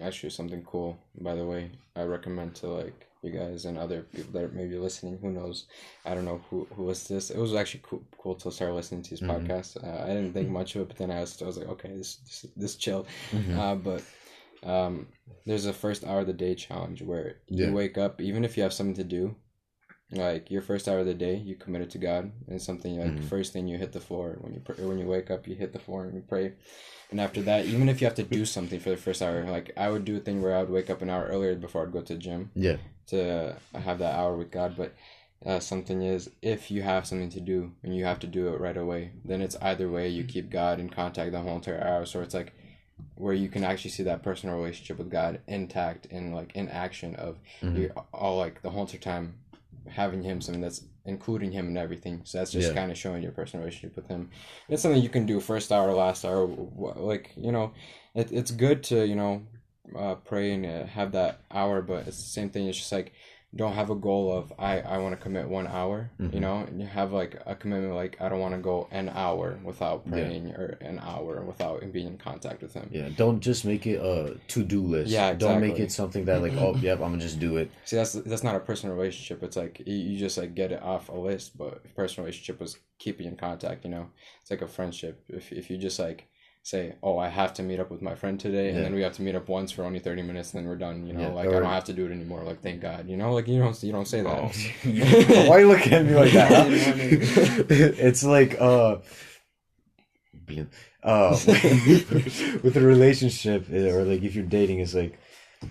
Actually, something cool. By the way, I recommend to like you guys and other people that are maybe listening. Who knows? I don't know who who was this. It was actually cool, cool to start listening to his Mhm. podcast. Uh, I didn't think much of it, but then I was, I was like, okay, this this this chill. Mhm. Uh, but um, there's a first hour of the day challenge where Yeah. you wake up, even if you have something to do, like your first hour of the day, you commit it to God, and something like Mhm. first thing you hit the floor when you pr- when you wake up, you hit the floor and you pray, and after that, even if you have to do something for the first hour, like I would do a thing where I would wake up an hour earlier before I'd go to the gym Yeah. to have that hour with God, but. Uh, something is if you have something to do and you have to do it right away, then it's either way you keep God in contact the whole entire hour. So it's like where you can actually see that personal relationship with God intact and like in action of Mhm. you all like the whole entire time having him something that's including him in everything. So that's just Yeah. kind of showing your personal relationship with him. It's something you can do first hour, last hour, like you know, it, it's good to you know uh, pray and uh, have that hour, but it's the same thing. It's just like don't have a goal of I I want to commit one hour. You Mhm. know, and you have like a commitment like I don't want to go an hour without Yeah. praying or an hour without being in contact with him. Yeah. Don't just make it a to do list. Yeah, Don't make it something that like, oh, yep, I'm gonna just do it. See, that's that's not a personal relationship. It's like you, you just like get it off a list. But personal relationship was keeping in contact. You know, it's like a friendship. If if you just like say, oh, I have to meet up with my friend today, and Yeah. then we have to meet up once for only thirty minutes, and then we're done. You know, Yeah, like or- I don't have to do it anymore. Like thank God. You know, like you don't you don't say that. Oh. Why are you looking at me like that? huh? it's like uh, uh, with a relationship eh, or like if you're dating, it's like,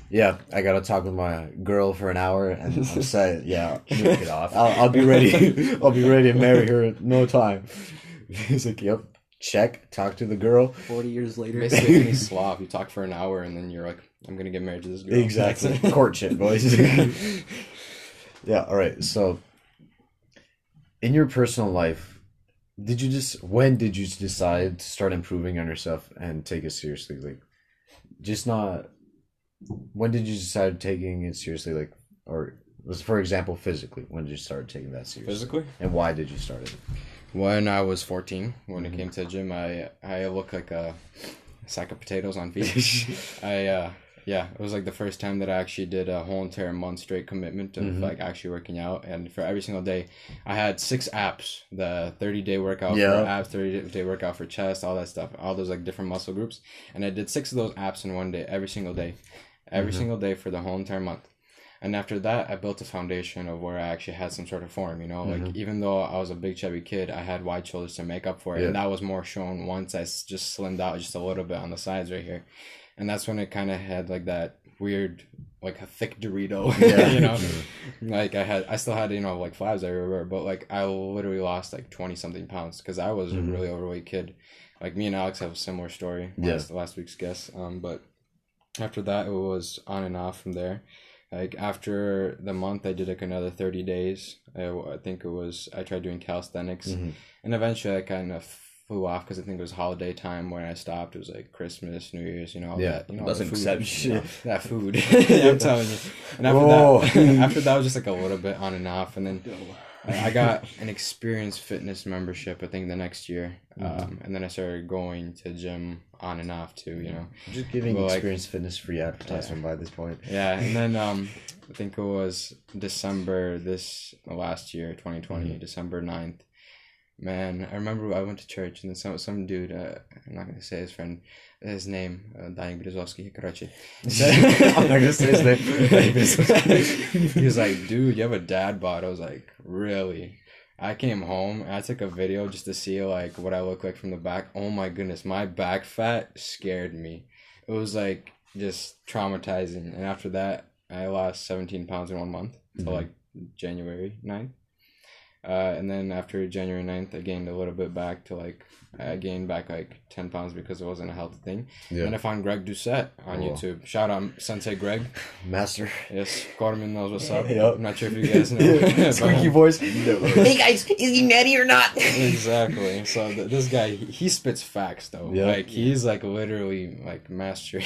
yeah, I gotta talk with my girl for an hour and I'm set. Yeah, Get off. I'll, I'll be ready. I'll be ready to marry her in no time. It's like, yep, check. Talk to the girl. Forty years later. Basically, any slob. You talk for an hour, and then you're like, I'm gonna get married to this girl. Exactly. Courtship, boys. yeah, all right. So, in your personal life, did you just, when did you decide to start improving on yourself and take it seriously? Like, just not, when did you decide taking it seriously? Like, or, let's- for example, physically, when did you start taking that seriously? Physically. And why did you start it? When I was 14, when Mhm. it came to the gym, I I looked like a sack of potatoes on feet. I uh yeah, it was like the first time that I actually did a whole entire month straight commitment of Mhm. like actually working out, and for every single day, I had six apps: the 30 day workout Yeah. for abs, 30 day workout for chest, all that stuff, all those like different muscle groups, and I did six of those apps in one day, every single day, every Mhm. single day for the whole entire month. And after that, I built a foundation of where I actually had some sort of form, you know? Like, Mhm. even though I was a big, chubby kid, I had wide shoulders to make up for it. Yeah. And that was more shown once I just slimmed out just a little bit on the sides right here. And that's when it kind of had like that weird, like a thick Dorito, Yeah. you know? like, I had, I still had, you know, like flabs everywhere, but like, I literally lost like 20 something pounds because I was Mhm. a really overweight kid. Like, me and Alex have a similar story. Yeah. Last, last week's guest. Um, but after that, it was on and off from there like after the month i did like another 30 days. I, I think it was i tried doing calisthenics. Mhm. and eventually i kind of flew off because i think it was holiday time when i stopped. It was like christmas new year's you know all Yeah, that, you know that's exception. you know, that food. I'm telling you. And after Whoa. that after that was just like a little bit on and off. And then I got an Xperience Fitness membership. I think the next year, Mhm. um, and then I started going to gym on and off too. You know. Just giving like- Xperience Fitness free advertisement by this point. Yeah, and then um, I think it was December this last year, 2020, Mm-hmm. December 9th Man, I remember I went to church and then some some dude, uh, I'm not gonna say his friend, his name, uh, Daniel Brzezowski, короче. I'm not gonna say his name. Daniel Brzezowski. he was like, dude, you have a dad bod. I was like, really? I came home and I took a video just to see like what I look like from the back. Oh my goodness, my back fat scared me. It was like just traumatizing. And after that, I lost 17 pounds in one month until Mhm. like January 9th. Uh, and then after January 9th, I gained a little bit back to like, I gained back like 10 pounds because it wasn't a healthy thing. Yeah. Then I found Greg Doucette on Oh. YouTube. Shout out Sensei Greg. Master. Yes, Corman knows what's up. Yup. I'm not sure if you guys know. But- Squeaky voice. Hey guys, is he natty or not? exactly. So th- this guy, he, he spits facts though. Yeah. Like he's like literally like mastery.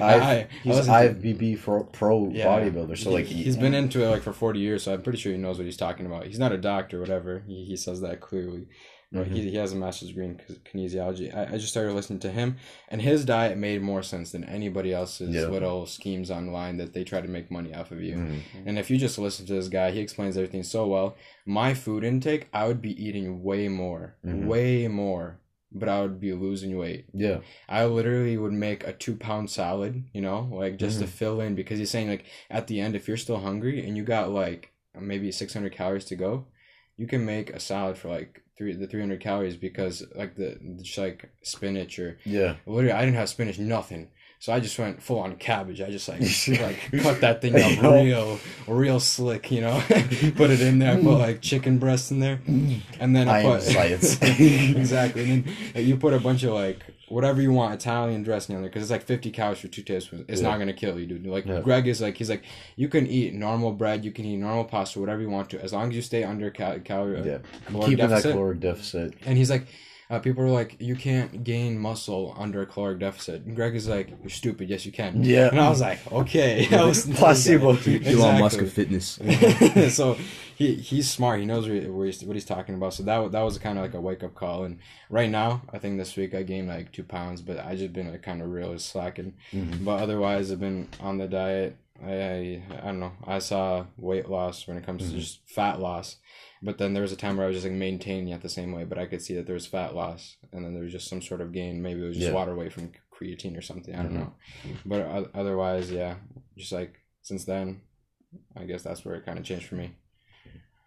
I, he's listened to- IFBB pro, pro Yeah. bodybuilder, so He- like he's been into it like for 40 years so i'm pretty sure he knows what he's talking about he's not a doctor or whatever he, he says that clearly but Mm-hmm. he, he has a master's degree in kinesiology I, I just started listening to him and his diet made more sense than anybody else's Yeah. little schemes online that they try to make money off of you Mhm. and if you just listen to this guy he explains everything so well my food intake i would be eating way more Mhm. way more but i would be losing weight yeah, I literally would make a two pound salad, you know, like just Mm-hmm. to fill in because he's saying like at the end if you're still hungry and you got like maybe six hundred calories to go, you can make a salad for like three the three hundred calories because like the just like spinach or yeah. literally I didn't have spinach nothing. So I just went full on cabbage. I just like like cut that thing up real real slick, you know. put it in there. I put like chicken breast in there, and then I, I put science. exactly. And then you put a bunch of like whatever you want Italian dressing on there because it's like 50 calories for two tablespoons. It's Yeah. not gonna kill you, dude. Like Yeah. Greg is like he's like you can eat normal bread, you can eat normal pasta, whatever you want to, as long as you stay under cal- calorie. uh, yeah, caloric keeping deficit. that caloric deficit. And he's like, uh, people are like, you can't gain muscle under a caloric deficit. And Greg is like, you're stupid. Yes, you can. Yeah. And I was like, okay. I was Placebo. Elon Musk Exactly. of fitness. so he he's smart. He knows where, where he's, what he's talking about. So that that was kind of like a wake up call. And right now, I think this week I gained like two pounds, but I just been like kind of real slacking. Mhm. But otherwise, I've been on the diet. I, I I don't know. I saw weight loss when it comes Mhm. to just fat loss. But then there was a time where I was just like maintaining it the same way, but I could see that there was fat loss, and then there was just some sort of gain. Maybe it was just Yeah. water weight from creatine or something. I don't Mhm. know. But otherwise, yeah, just like since then, I guess that's where it kind of changed for me.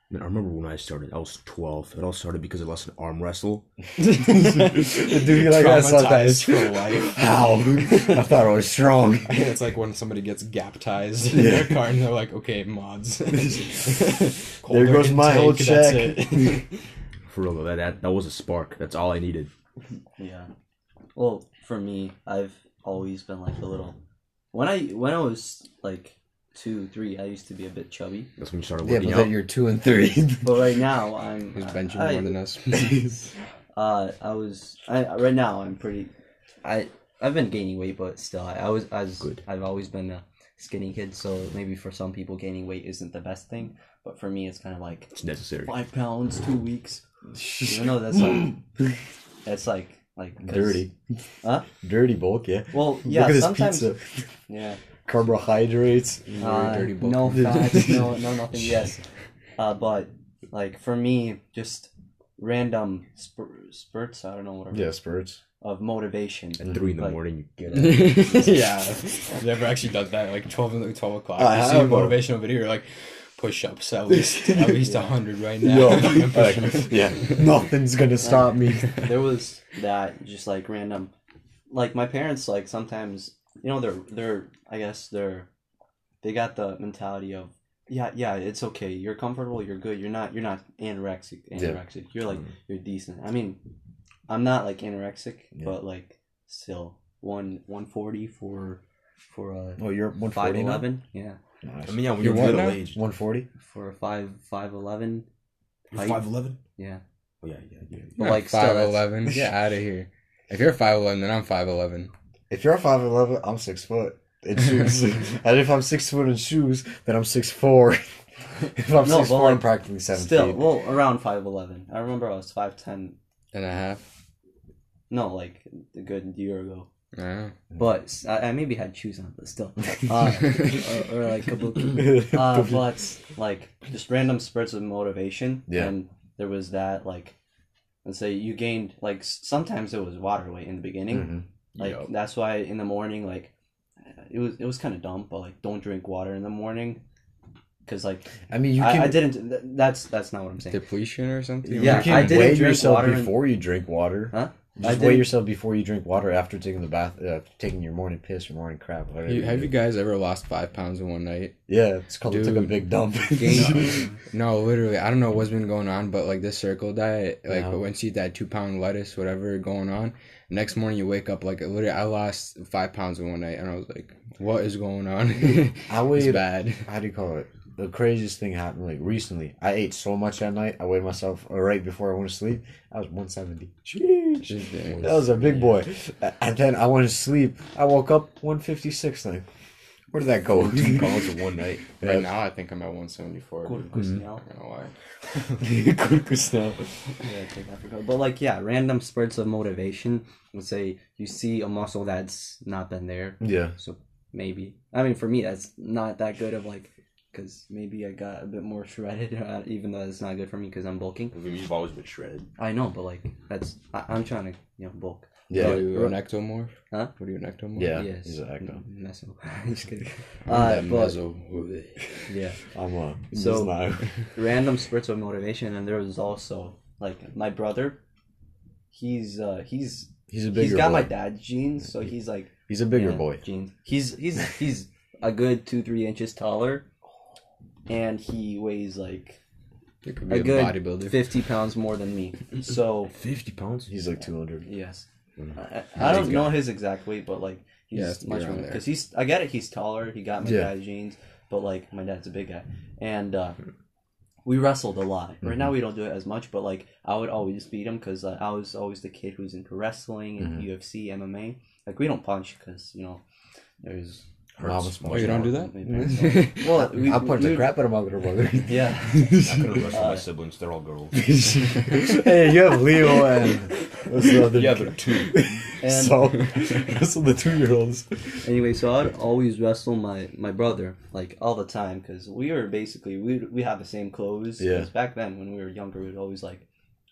Man, I remember when I started. I was 12. It all started because I lost an arm wrestle. Dude, like I saw that. Traumatized for life. How? I thought I was strong. it's like when somebody gets gaptized in their car and they're like, okay, mods. There goes my whole intake, check. For real though, that, that that was a spark. That's all I needed. Yeah. Well, for me, I've always been like a little. When I when I was like two, three, I used to be a bit chubby. That's when you started Yeah, working but then out. you're two and three. But right now, I'm. Who's I- benching I, more than us? Uh, I was. I right now I'm pretty. I I've been gaining weight, but still, I, I was I was. Good. I've always been a skinny kid, so maybe for some people gaining weight isn't the best thing, but for me, it's kind of like It's necessary. five pounds, two weeks. You know, that's like that's like like 'cause- Dirty. Huh? Dirty bulk, yeah. Well, yeah. Look at this sometimes, pizza. yeah. Carbohydrates. Uh, dirty no fats, no, no, nothing. Yes, uh, but like for me, just random spur- spurts. I don't know whatever Yeah, spurts. of motivation. At three in the Like- morning, you get up. yeah. Have you ever actually done that? Like 12, in the- 12 o'clock. I you see a have, uh, motivational video, you're like, push ups at least, at least a 100 right now. Yo, like, yeah, nothing's gonna stop me. there was that just like random, like my parents like sometimes you know they're they're I guess they're they got the mentality of yeah yeah it's okay you're comfortable you're good you're not you're not anorexic Yeah. anorexic you're like Mm. you're decent I mean I'm not like anorexic Yeah. but like still one one forty for for a Oh, you're one five forty eleven yeah I mean, yeah, when You're you're, middle aged. One forty. for a five five eleven you're five eleven yeah Oh, yeah, yeah, yeah. But, like, still, five that's- eleven. Get out of here. If you're five eleven, then I'm five eleven. If you're five eleven, I'm six foot in shoes. and if I'm six foot in shoes, then I'm six four. if I'm No, six but four, I'm like, practically seven Still, feet. well, around five eleven. I remember I was five ten. And a half. No, like a good year ago. Yeah. But I, I maybe had shoes on, but still, uh, or, or like kabuki. Uh, but like just random spurts of motivation. Yeah. And there was that like, let's say you gained like s- sometimes it was water weight in the beginning. Mhm. Like Yup. that's why in the morning like, it was it was kind of dumb, but like don't drink water in the morning, because like I mean, you I, can I didn't. That's that's not what I'm saying. Depletion or something. Yeah, you can I didn't weigh drink yourself water in- before you drink water. Huh? I Just weigh yourself before you drink water after taking the bath, uh, taking your morning piss, your morning crap. Whatever You, have you guys ever lost five pounds in one night? Yeah, it's called. Took a big dump. Gain- No, literally, I don't know what's been going on, but like this circle diet, like Yeah. once you eat that two pound lettuce, whatever going on, next morning you wake up like literally, I lost five pounds in one night, and I was like, what is going on? I weighed. bad. How do you call it? The craziest thing happened like recently. I ate so much that night. I weighed myself uh, right before I went to sleep. I was 170. Sheesh. Just, uh, That was a big boy. And then I went to sleep. I woke up 156. Like, where did that go? Two pounds in one night. Yeah. Right now, I think I'm at 174. Cool, I Mm-hmm. smell. don't know why. Now. Yeah, take Africa. But like, yeah, random spurts of motivation. Let's say you see a muscle that's not been there, Yeah. so maybe. I mean, for me, that's not that good of like, because maybe I got a bit more shredded, uh, even though it's not good for me because I'm bulking. You've always been shredded. I know, but like, that's I, I'm trying to you know bulk. Yeah. What are you, an ectomorph? Huh? What are you, an ectomorph? Yeah. yes, He's an actor. M- Meso. Just kidding. Uh, but meso. yeah, I'm a. So- now. random spurts of motivation, and there was also like my brother. He's uh he's He's a bigger he's got boy. my dad's genes, so he's like He's a bigger Yeah, boy. Jeans. He's he's he's a good two three inches taller, and he weighs like could a be a, good bodybuilder. fifty pounds more than me. So 50 pounds? He's like 200. yes, Mm. I, I don't know his exact weight, but like he's Yeah, much more because he's I get it. He's taller. He got my Yeah. dad's genes, but like my dad's a big guy, and uh, we wrestled a lot. Right Mm-hmm. now we don't do it as much, but like I would always beat him because uh, I was always the kid who's into wrestling and Mhm. UFC, MMA. Like we don't punch because you know there's Mama's Oh, you don't do that? well, we, I'll punch we, the crap out of my little brother. Yeah. I could have wrestled Uh, my siblings. They're all girls. hey, you have Leo and what's the other? Yeah, they're two. And so wrestle the two year olds. anyway, so I'd always wrestle my my brother like all the time because we were basically we we have the same clothes. Yeah. 'Cause Back then, when we were younger, we'd always like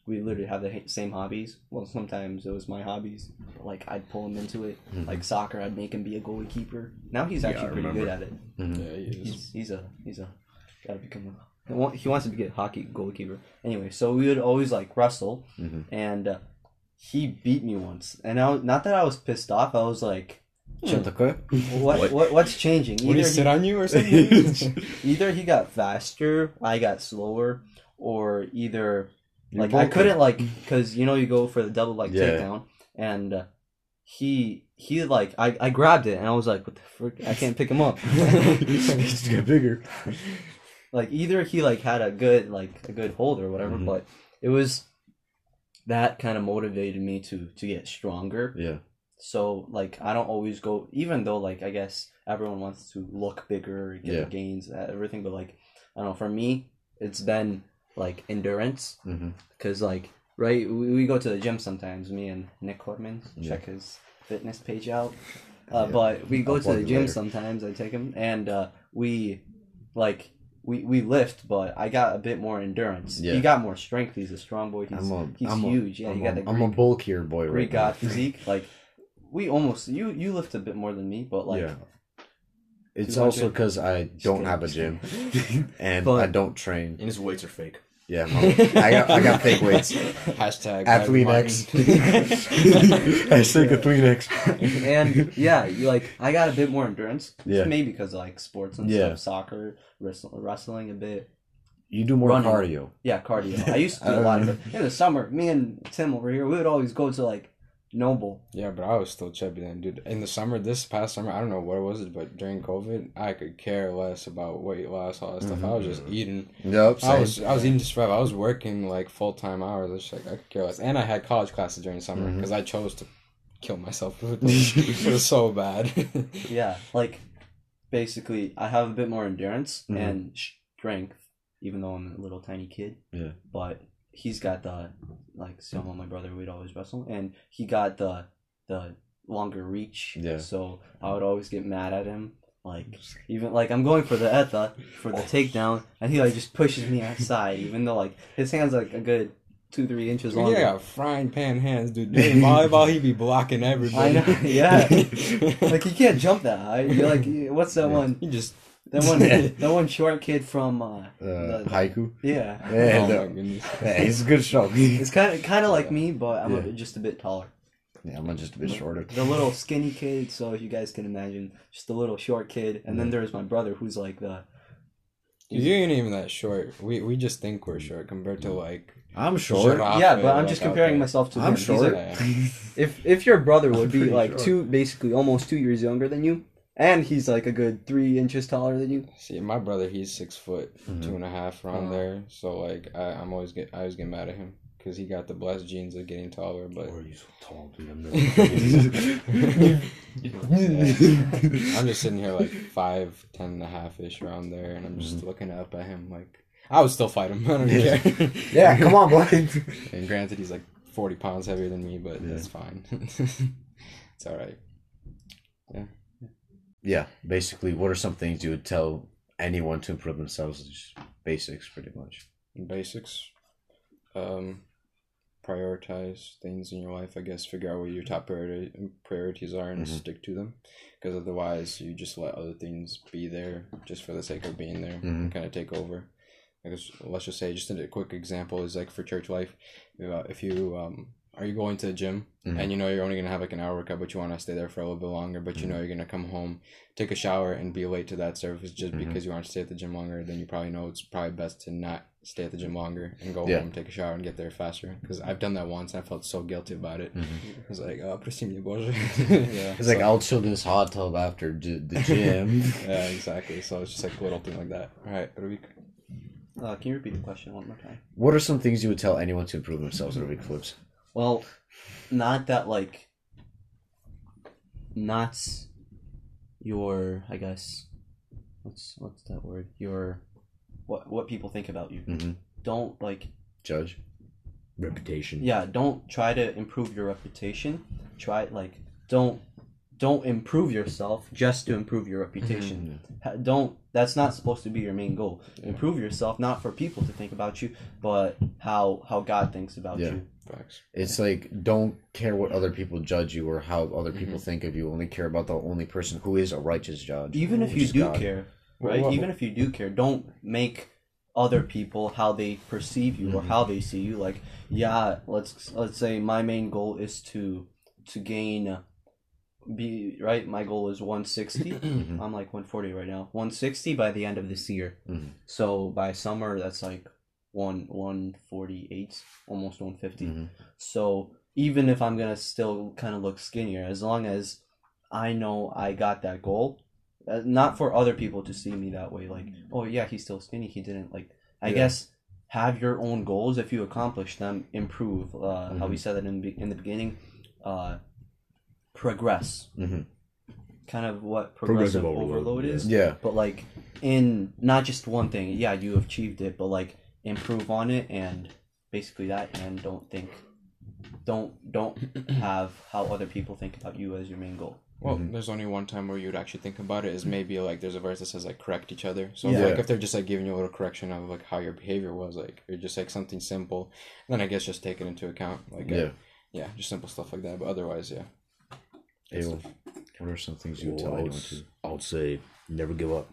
we literally have the same hobbies. Well, sometimes it was my hobbies. But, like I'd pull him into it. Mhm. Like soccer, I'd make him be a goalkeeper. Now he's actually I pretty good at it. yeah, he is. He's he's a he's a gotta become a. he wants to be a hockey goalkeeper. Anyway, so we would always like wrestle, Mhm. and uh, he beat me once. And I was, not that I was pissed off. I was like, Shut what, What? what? what's changing? Would he Either sit he, on you or something? either he got faster, I got slower, or either You're like I couldn't like because you know you go for the double like Yeah. takedown, and uh, he he like I, I grabbed it and I was like, what the frick? I can't pick him up. Just get bigger. like either he like had a good like a good hold or whatever, Mhm. but it was that kind of motivated me to to get stronger. Yeah. So like I don't always go even though like I guess everyone wants to look bigger, get Yeah. gains, everything, but like I don't know, for me it's been like endurance Mm-hmm. cuz like right we, we go to the gym sometimes me and Nick Hortman Yeah. check his fitness page out. Uh, Yeah. but we go I'll to the gym later. sometimes I take him and uh, we like we, we lift, but I got a bit more endurance. Yeah. He got more strength. He's a strong boy. He's I'm a, he's I'm a- huge. yeah, I'm you got a, the I'm a bulkier boy Greek right god physique. Like we almost you you lift a bit more than me, but like yeah. It's also because I don't have a gym and But- I don't train. And his weights are fake. Yeah. I got I got fake weights. Hashtag Athlete Martin. X. Hashtag a tween X. and yeah, you like I got a bit more endurance. Yeah. maybe because like sports and Yeah. stuff, soccer, wrestling, wrestling a bit. You do more Running. cardio. Yeah, cardio. I used to do a lot of it in the summer. Me and Tim over here, we would always go to like Noble. Yeah, but I was still chubby then, dude. In the summer, this past summer, I don't know what it was, but during COVID, I could care less about weight loss, all that stuff. I was just eating. Yep. I was I was eating just right. I was working like full time hours. I was just like I could care less, and I had college classes during summer because I chose to kill myself. it was so bad. Yeah, like basically, I have a bit more endurance, Mhm. and strength, even though I'm a little tiny kid. Yeah. But he's got the like some of my brother we'd always wrestle, and he got the the longer reach. Yeah. So I would always get mad at him. Like even like I'm going for the etha uh, for the oh. takedown, and he like just pushes me outside, even though like his hands like a good two three inches long. Yeah, frying pan hands, dude. During volleyball, he be blocking everybody. I everybody. know, yeah. like you can't jump that high. You're like, what's that one? he just. That one, that one short kid from, uh, Uh, the- Haikyuu. yeah. Yeah, oh no. yeah, he's a good show. It's kind of, kind of like me, but I'm Yeah. a, just a bit taller. Yeah, I'm just a bit shorter. The little skinny kid, so if you guys can imagine, just a little short kid, and then there's my brother who's like the. You ain't even that short. We we just think we're short compared to like. I'm short. Shut. Yeah, but I'm like, just comparing myself to I'm him. Short. like- if if your brother would be like short. two, basically almost two years younger than you, and he's like a good three inches taller than you. See, my brother, he's six foot, Mhm. two and a half around Oh. there. So like, I, I'm always get I always get mad at him because he got the blessed genes of getting taller. But are you so tall, dude? I'm I'm just sitting here like five, ten and a half ish around there, and I'm just looking up at him like I would still fight him. I don't Yeah. care. yeah, come on, boy. And granted, he's like 40 pounds heavier than me, but Yeah. that's fine. it's all right. yeah, basically, what are some things you would tell anyone to improve themselves? Just basics, pretty much. Basics. Um, prioritize things in your life. I guess figure out what your top priority priorities are and Mhm. stick to them. Because otherwise, you just let other things be there just for the sake of being there Mhm. and kind of take over. I guess let's just say, just a quick example is like for church life. uh, If you um, are you going to the gym mm-hmm. and you know you're only going to have like an hour workout but you want to stay there for a little bit longer but you mm-hmm. know you're going to come home take a shower and be late to that service just mm-hmm. because you want to stay at the gym longer then you probably know it's probably best to not stay at the gym longer and go yeah. home take a shower and get there faster because i've done that once and i felt so guilty about it mm-hmm. Oh, it's like oh yeah it's so. like i'll chill this hot tub after d- the gym yeah exactly so it's just like a little thing like that all right Rubik. Uh, can you repeat the question one more time? What are some things you would tell anyone to improve themselves over flips? Well, not that like, not your. I guess, what's what's that word? Your, what what people think about you. hmm Don't like Judge. Reputation. yeah don't try to improve your reputation try like don't don't improve yourself just to improve your reputation Ha- don't that's not supposed to be your main goal Yeah. improve yourself not for people to think about you but how how god thinks about Yeah. you Facts. It's like don't care what other people judge you or how other people think of you. Only care about the only person who is a righteous judge. even if you do God. care right Well, even if you do care don't make other people how they perceive you or Mhm. how they see you like yeah let's let's say my main goal is to to gain uh, be right my goal is 160 Mhm. i'm like 140 right now 160 by the end of this year Mhm. so by summer that's like one 148 almost 150 Mhm. so even if I'm gonna still kind of look skinnier, as long as I know I got that goal, uh, not for other people to see me that way, like, oh yeah, he's still skinny. He didn't like. I Yeah. guess have your own goals. If you accomplish them, improve. Uh, How we said that in in the beginning, uh, progress. Mhm. Kind of what Progressive progressive, overload, overload, is Yeah. but like in not just one thing yeah you achieved it but like improve on it and basically that and don't think don't don't have how other people think about you as your main goal Well, Mhm. there's only one time where you'd actually think about it is maybe like there's a verse that says like correct each other. So Yeah. if, like if they're just like giving you a little correction of like how your behavior was, like or just like something simple, then I guess just take it into account. Like uh, Yeah. yeah, just simple stuff like that. But otherwise, yeah. Good Ew. What are some things you would Well, tell I, would, anyone to? I would say never give up.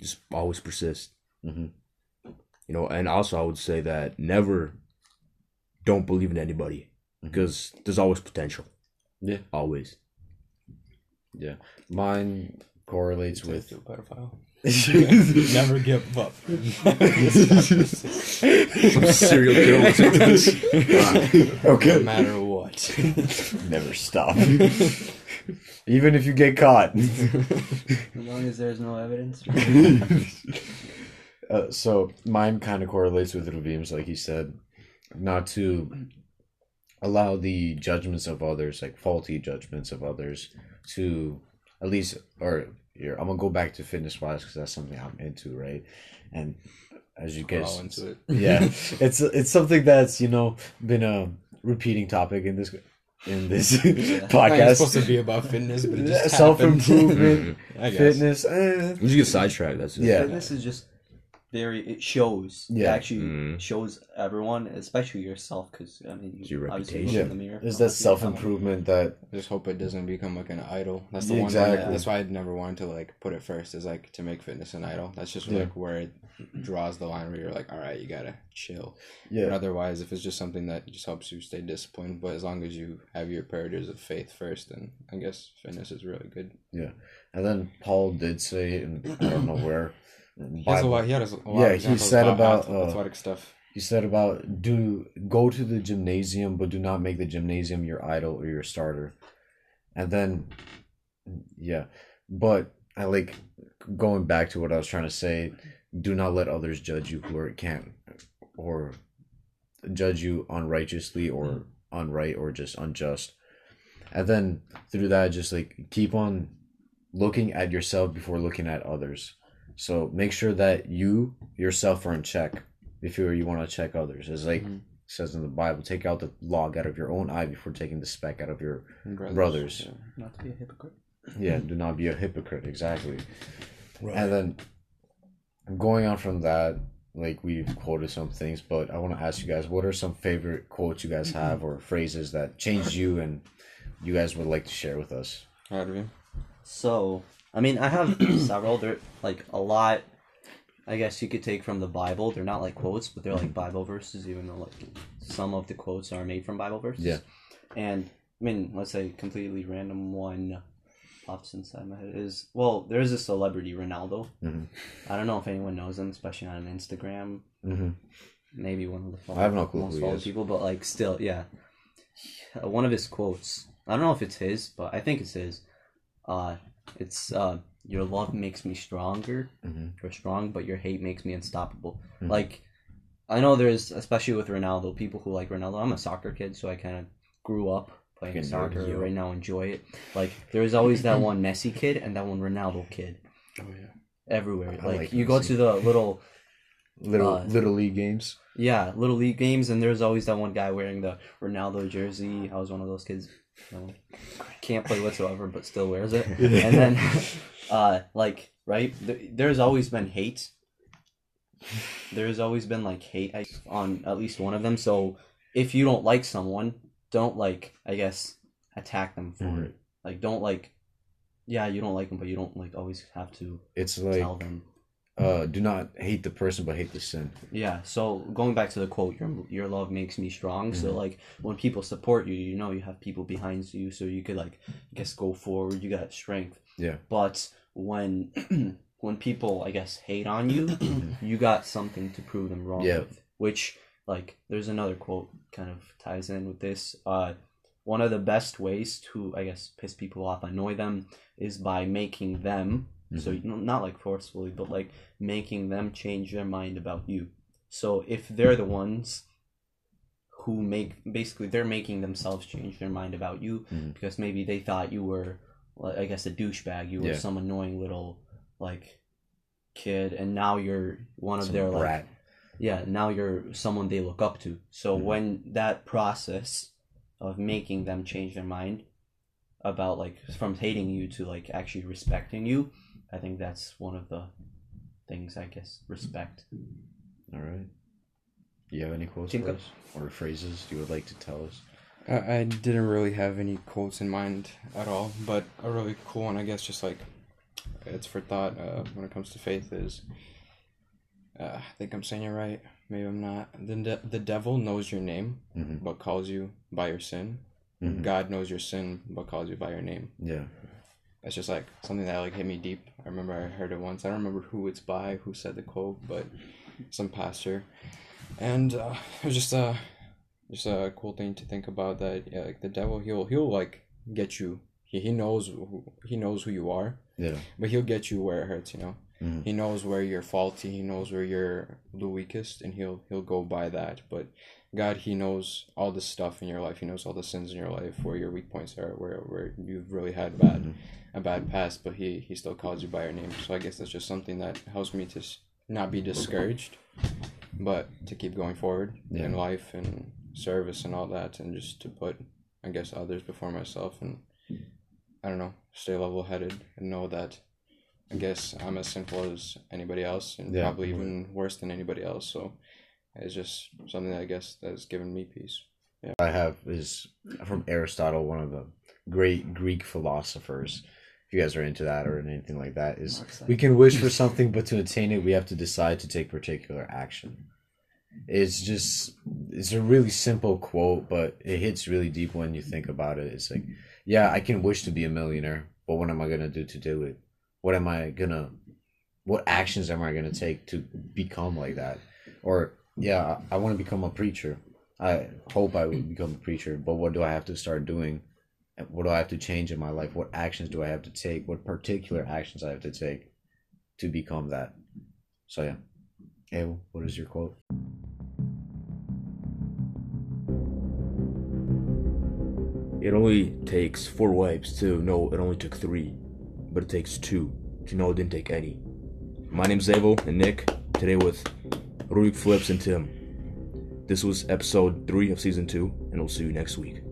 Just always persist. hmm You know, and also I would say that never don't believe in anybody Mhm. because there's always potential. Yeah. Always. Yeah. Mine correlates With with. a pedophile. Never give up. Some serial killer listening to this. no okay. matter what. Never stop. Even if you get caught. as long as there's no evidence uh, so mine kind of correlates with Ruvim's, like he said, not to allow the judgments of others, like faulty judgments of others, to at least or your. I'm gonna go back to fitness wise because that's something I'm into, right? And as you We're guys, into it. yeah, it's it's something that's you know been a repeating topic in this in this Not even podcast. supposed to be about fitness, but it just self improvement, I fitness. eh. You get sidetracked. That's it. Yeah. This is just very. It shows. It Yeah. actually Mm. shows everyone, especially yourself, because I mean, It's your reputation. look in the mirror. Is that self improvement that I just hope it doesn't become like an idol. That's the Yeah, one. Where, exactly. that's why I never wanted to like put it first. Is like to make fitness an idol. That's just Yeah. like where it draws the line where you're like, all right, you gotta chill. But yeah otherwise, if it's just something that just helps you stay disciplined, but as long as you have your priorities of faith first, then I guess fitness is really good. Yeah, and then Paul did say and I don't know where He has a lot. He had a lot Yeah, he said about, ath- uh, athletic stuff. he said about do go to the gymnasium but do not make the gymnasium your idol or your starter and then yeah but i like going back to what i was trying to say do not let others judge you who can't or judge you unrighteously or unright or just unjust and then through that just like keep on looking at yourself before looking at others so make sure that you yourself are in check before you want to check others. It's like Mhm. it says in the Bible, take out the log out of your own eye before taking the speck out of your Brothers. brothers. Yeah. Not to be a hypocrite. yeah. Do not be a hypocrite. Exactly. Right. And then going on from that, like we've quoted some things, but I want to ask you guys, what are some favorite quotes you guys have or phrases that changed you and you guys would like to share with us? Right, Ravi? So, I mean, I have several. They're like a lot. I guess you could take from the Bible. They're not like quotes, but they're like Bible verses, even though like some of the quotes are made from Bible verses. Yeah. And I mean, let's say completely random one pops inside my head is well, there's a celebrity Ronaldo. Mhm. I don't know if anyone knows him, especially on Instagram. Mm-hmm. Maybe one of the follow- I have no clue most who he followed is. people, but like still, yeah. Uh, One of his quotes. I don't know if it's his, but I think it's his. Uh, it's uh, your love makes me stronger Mm-hmm. or strong, but your hate makes me unstoppable. Mhm. Like, I know there's especially with Ronaldo, people who like Ronaldo. I'm a soccer kid, so I kind of grew up playing soccer. Right now, enjoy it. Like, there's always that one Messi kid and that one Ronaldo kid Oh yeah. everywhere. I like, like you go to the little Little Uh, little league games. Yeah, little league games, and there's always that one guy wearing the Ronaldo jersey. I was one of those kids. Can't play whatsoever, but still wears it. And then, uh, like, right? Th- there's always been hate. There's always been like hate on at least one of them. So if you don't like someone, don't like, I guess, attack them for Mhm. it. Like, don't like, yeah, you don't like them, but you don't like always have to It's like them. Uh, do not hate the person, but hate the sin. Yeah, so going back to the quote, your your love makes me strong. So Mhm. like when people support you, you know you have people behind you, so you could like I guess go forward. You got strength. Yeah. But when when people I guess hate on you, you got something to prove them wrong Yeah. with. Which like there's another quote kind of ties in with this. Uh, one of the best ways to I guess piss people off, annoy them, is by making them. So know, not like forcefully, but like making them change their mind about you. So if they're the ones who make basically they're making themselves change their mind about you Mhm. because maybe they thought you were I guess a douchebag, you were Yeah. some annoying little like kid and now you're one of Some their like yeah, now you're someone they look up to. So Mhm. when that process of making them change their mind about like from hating you to like actually respecting you, I think that's one of the things I guess respect. All right. Do you have any quotes Think for us or phrases you would like to tell us? I, I didn't really have any quotes in mind at all, but a really cool one, I guess, just like it's for thought uh, when it comes to faith is. Uh, I think I'm saying it right. Maybe I'm not. The de- the devil knows your name, Mm-hmm. but calls you by your sin. Mhm. God knows your sin, but calls you by your name. Yeah. It's just like something that like hit me deep. I remember I heard it once. I don't remember who it's by, who said the quote, but some pastor, and uh, it was just a just a cool thing to think about. That yeah, like the devil, he'll he'll like get you. He, he knows who, he knows who you are, Yeah. but he'll get you where it hurts. You know, Mhm. He knows where you're faulty. He knows where you're the weakest, and he'll he'll go by that. But God, He knows all the stuff in your life. He knows all the sins in your life, where your weak points are, where where you've really had bad Mhm. A bad past. But He He still calls you by your name. So I guess that's just something that helps me to not be discouraged, but to keep going forward Yeah. in life and service and all that, and just to put I guess others before myself and I don't know, stay level headed and know that I guess I'm as sinful as anybody else and Yeah. probably even worse than anybody else. So it's just something that I guess that's given me peace. I have is from Aristotle, one of the great Greek philosophers. If you guys are into that or anything like that, is we can wish for something, but to attain it, we have to decide to take particular action. It's just it's a really simple quote, but it hits really deep when you think about it. It's like, yeah, I can wish to be a millionaire, but what am I gonna do to do it? What am I gonna what actions am I gonna take to become like that? Or yeah, I, I want to become a preacher. I hope I would become a preacher, but what do I have to start doing? What do I have to change in my life? What actions do I have to take? What particular actions I have to take to become that? So yeah. Abel, what is your quote? It only takes four wipes to know it only took three, but it takes two to know it didn't take any. My name's Zabel and Nick, today with Rubik Flips and Tim. This was episode three of season two, and we'll see you next week.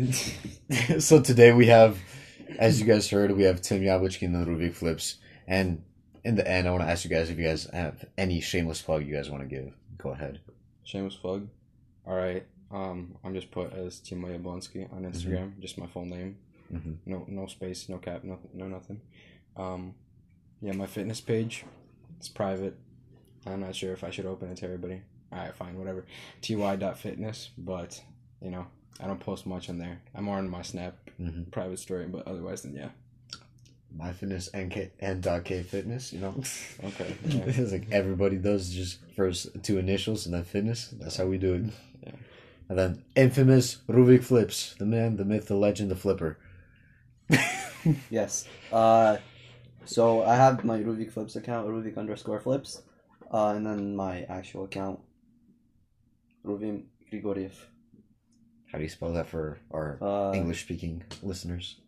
so today we have, as you guys heard, we have Tim Yablichkin and the Rubik Flips. And in the end, I want to ask you guys if you guys have any shameless plug you guys want to give. Go ahead. shameless plug. All right. Um, I'm just put as Timo Yablonsky on Instagram, just my full name. Mhm. No, no space, no cap, no, no nothing. Um, yeah, my fitness page, it's private. I'm not sure if I should open it to everybody. All right, fine, whatever. ty.fitness, but you know, I don't post much on there. I'm more on my Snap Mhm. private story, but otherwise, then yeah. My fitness and K and dot K fitness, you know. Okay. Yeah. it's like everybody does just first two initials and then fitness. That's how we do it. Yeah. And then infamous Rubik flips. The man, the myth, the legend, the flipper. Yes. Uh, so I have my Rubik Flips account, Rubik underscore Flips, uh, and then my actual account, Ruvim Grigoryev. How do you spell that for our Uh, English speaking listeners?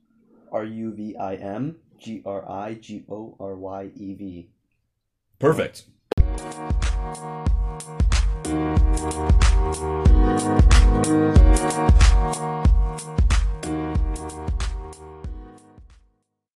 R U V I M G R I G O R Y E V. Perfect.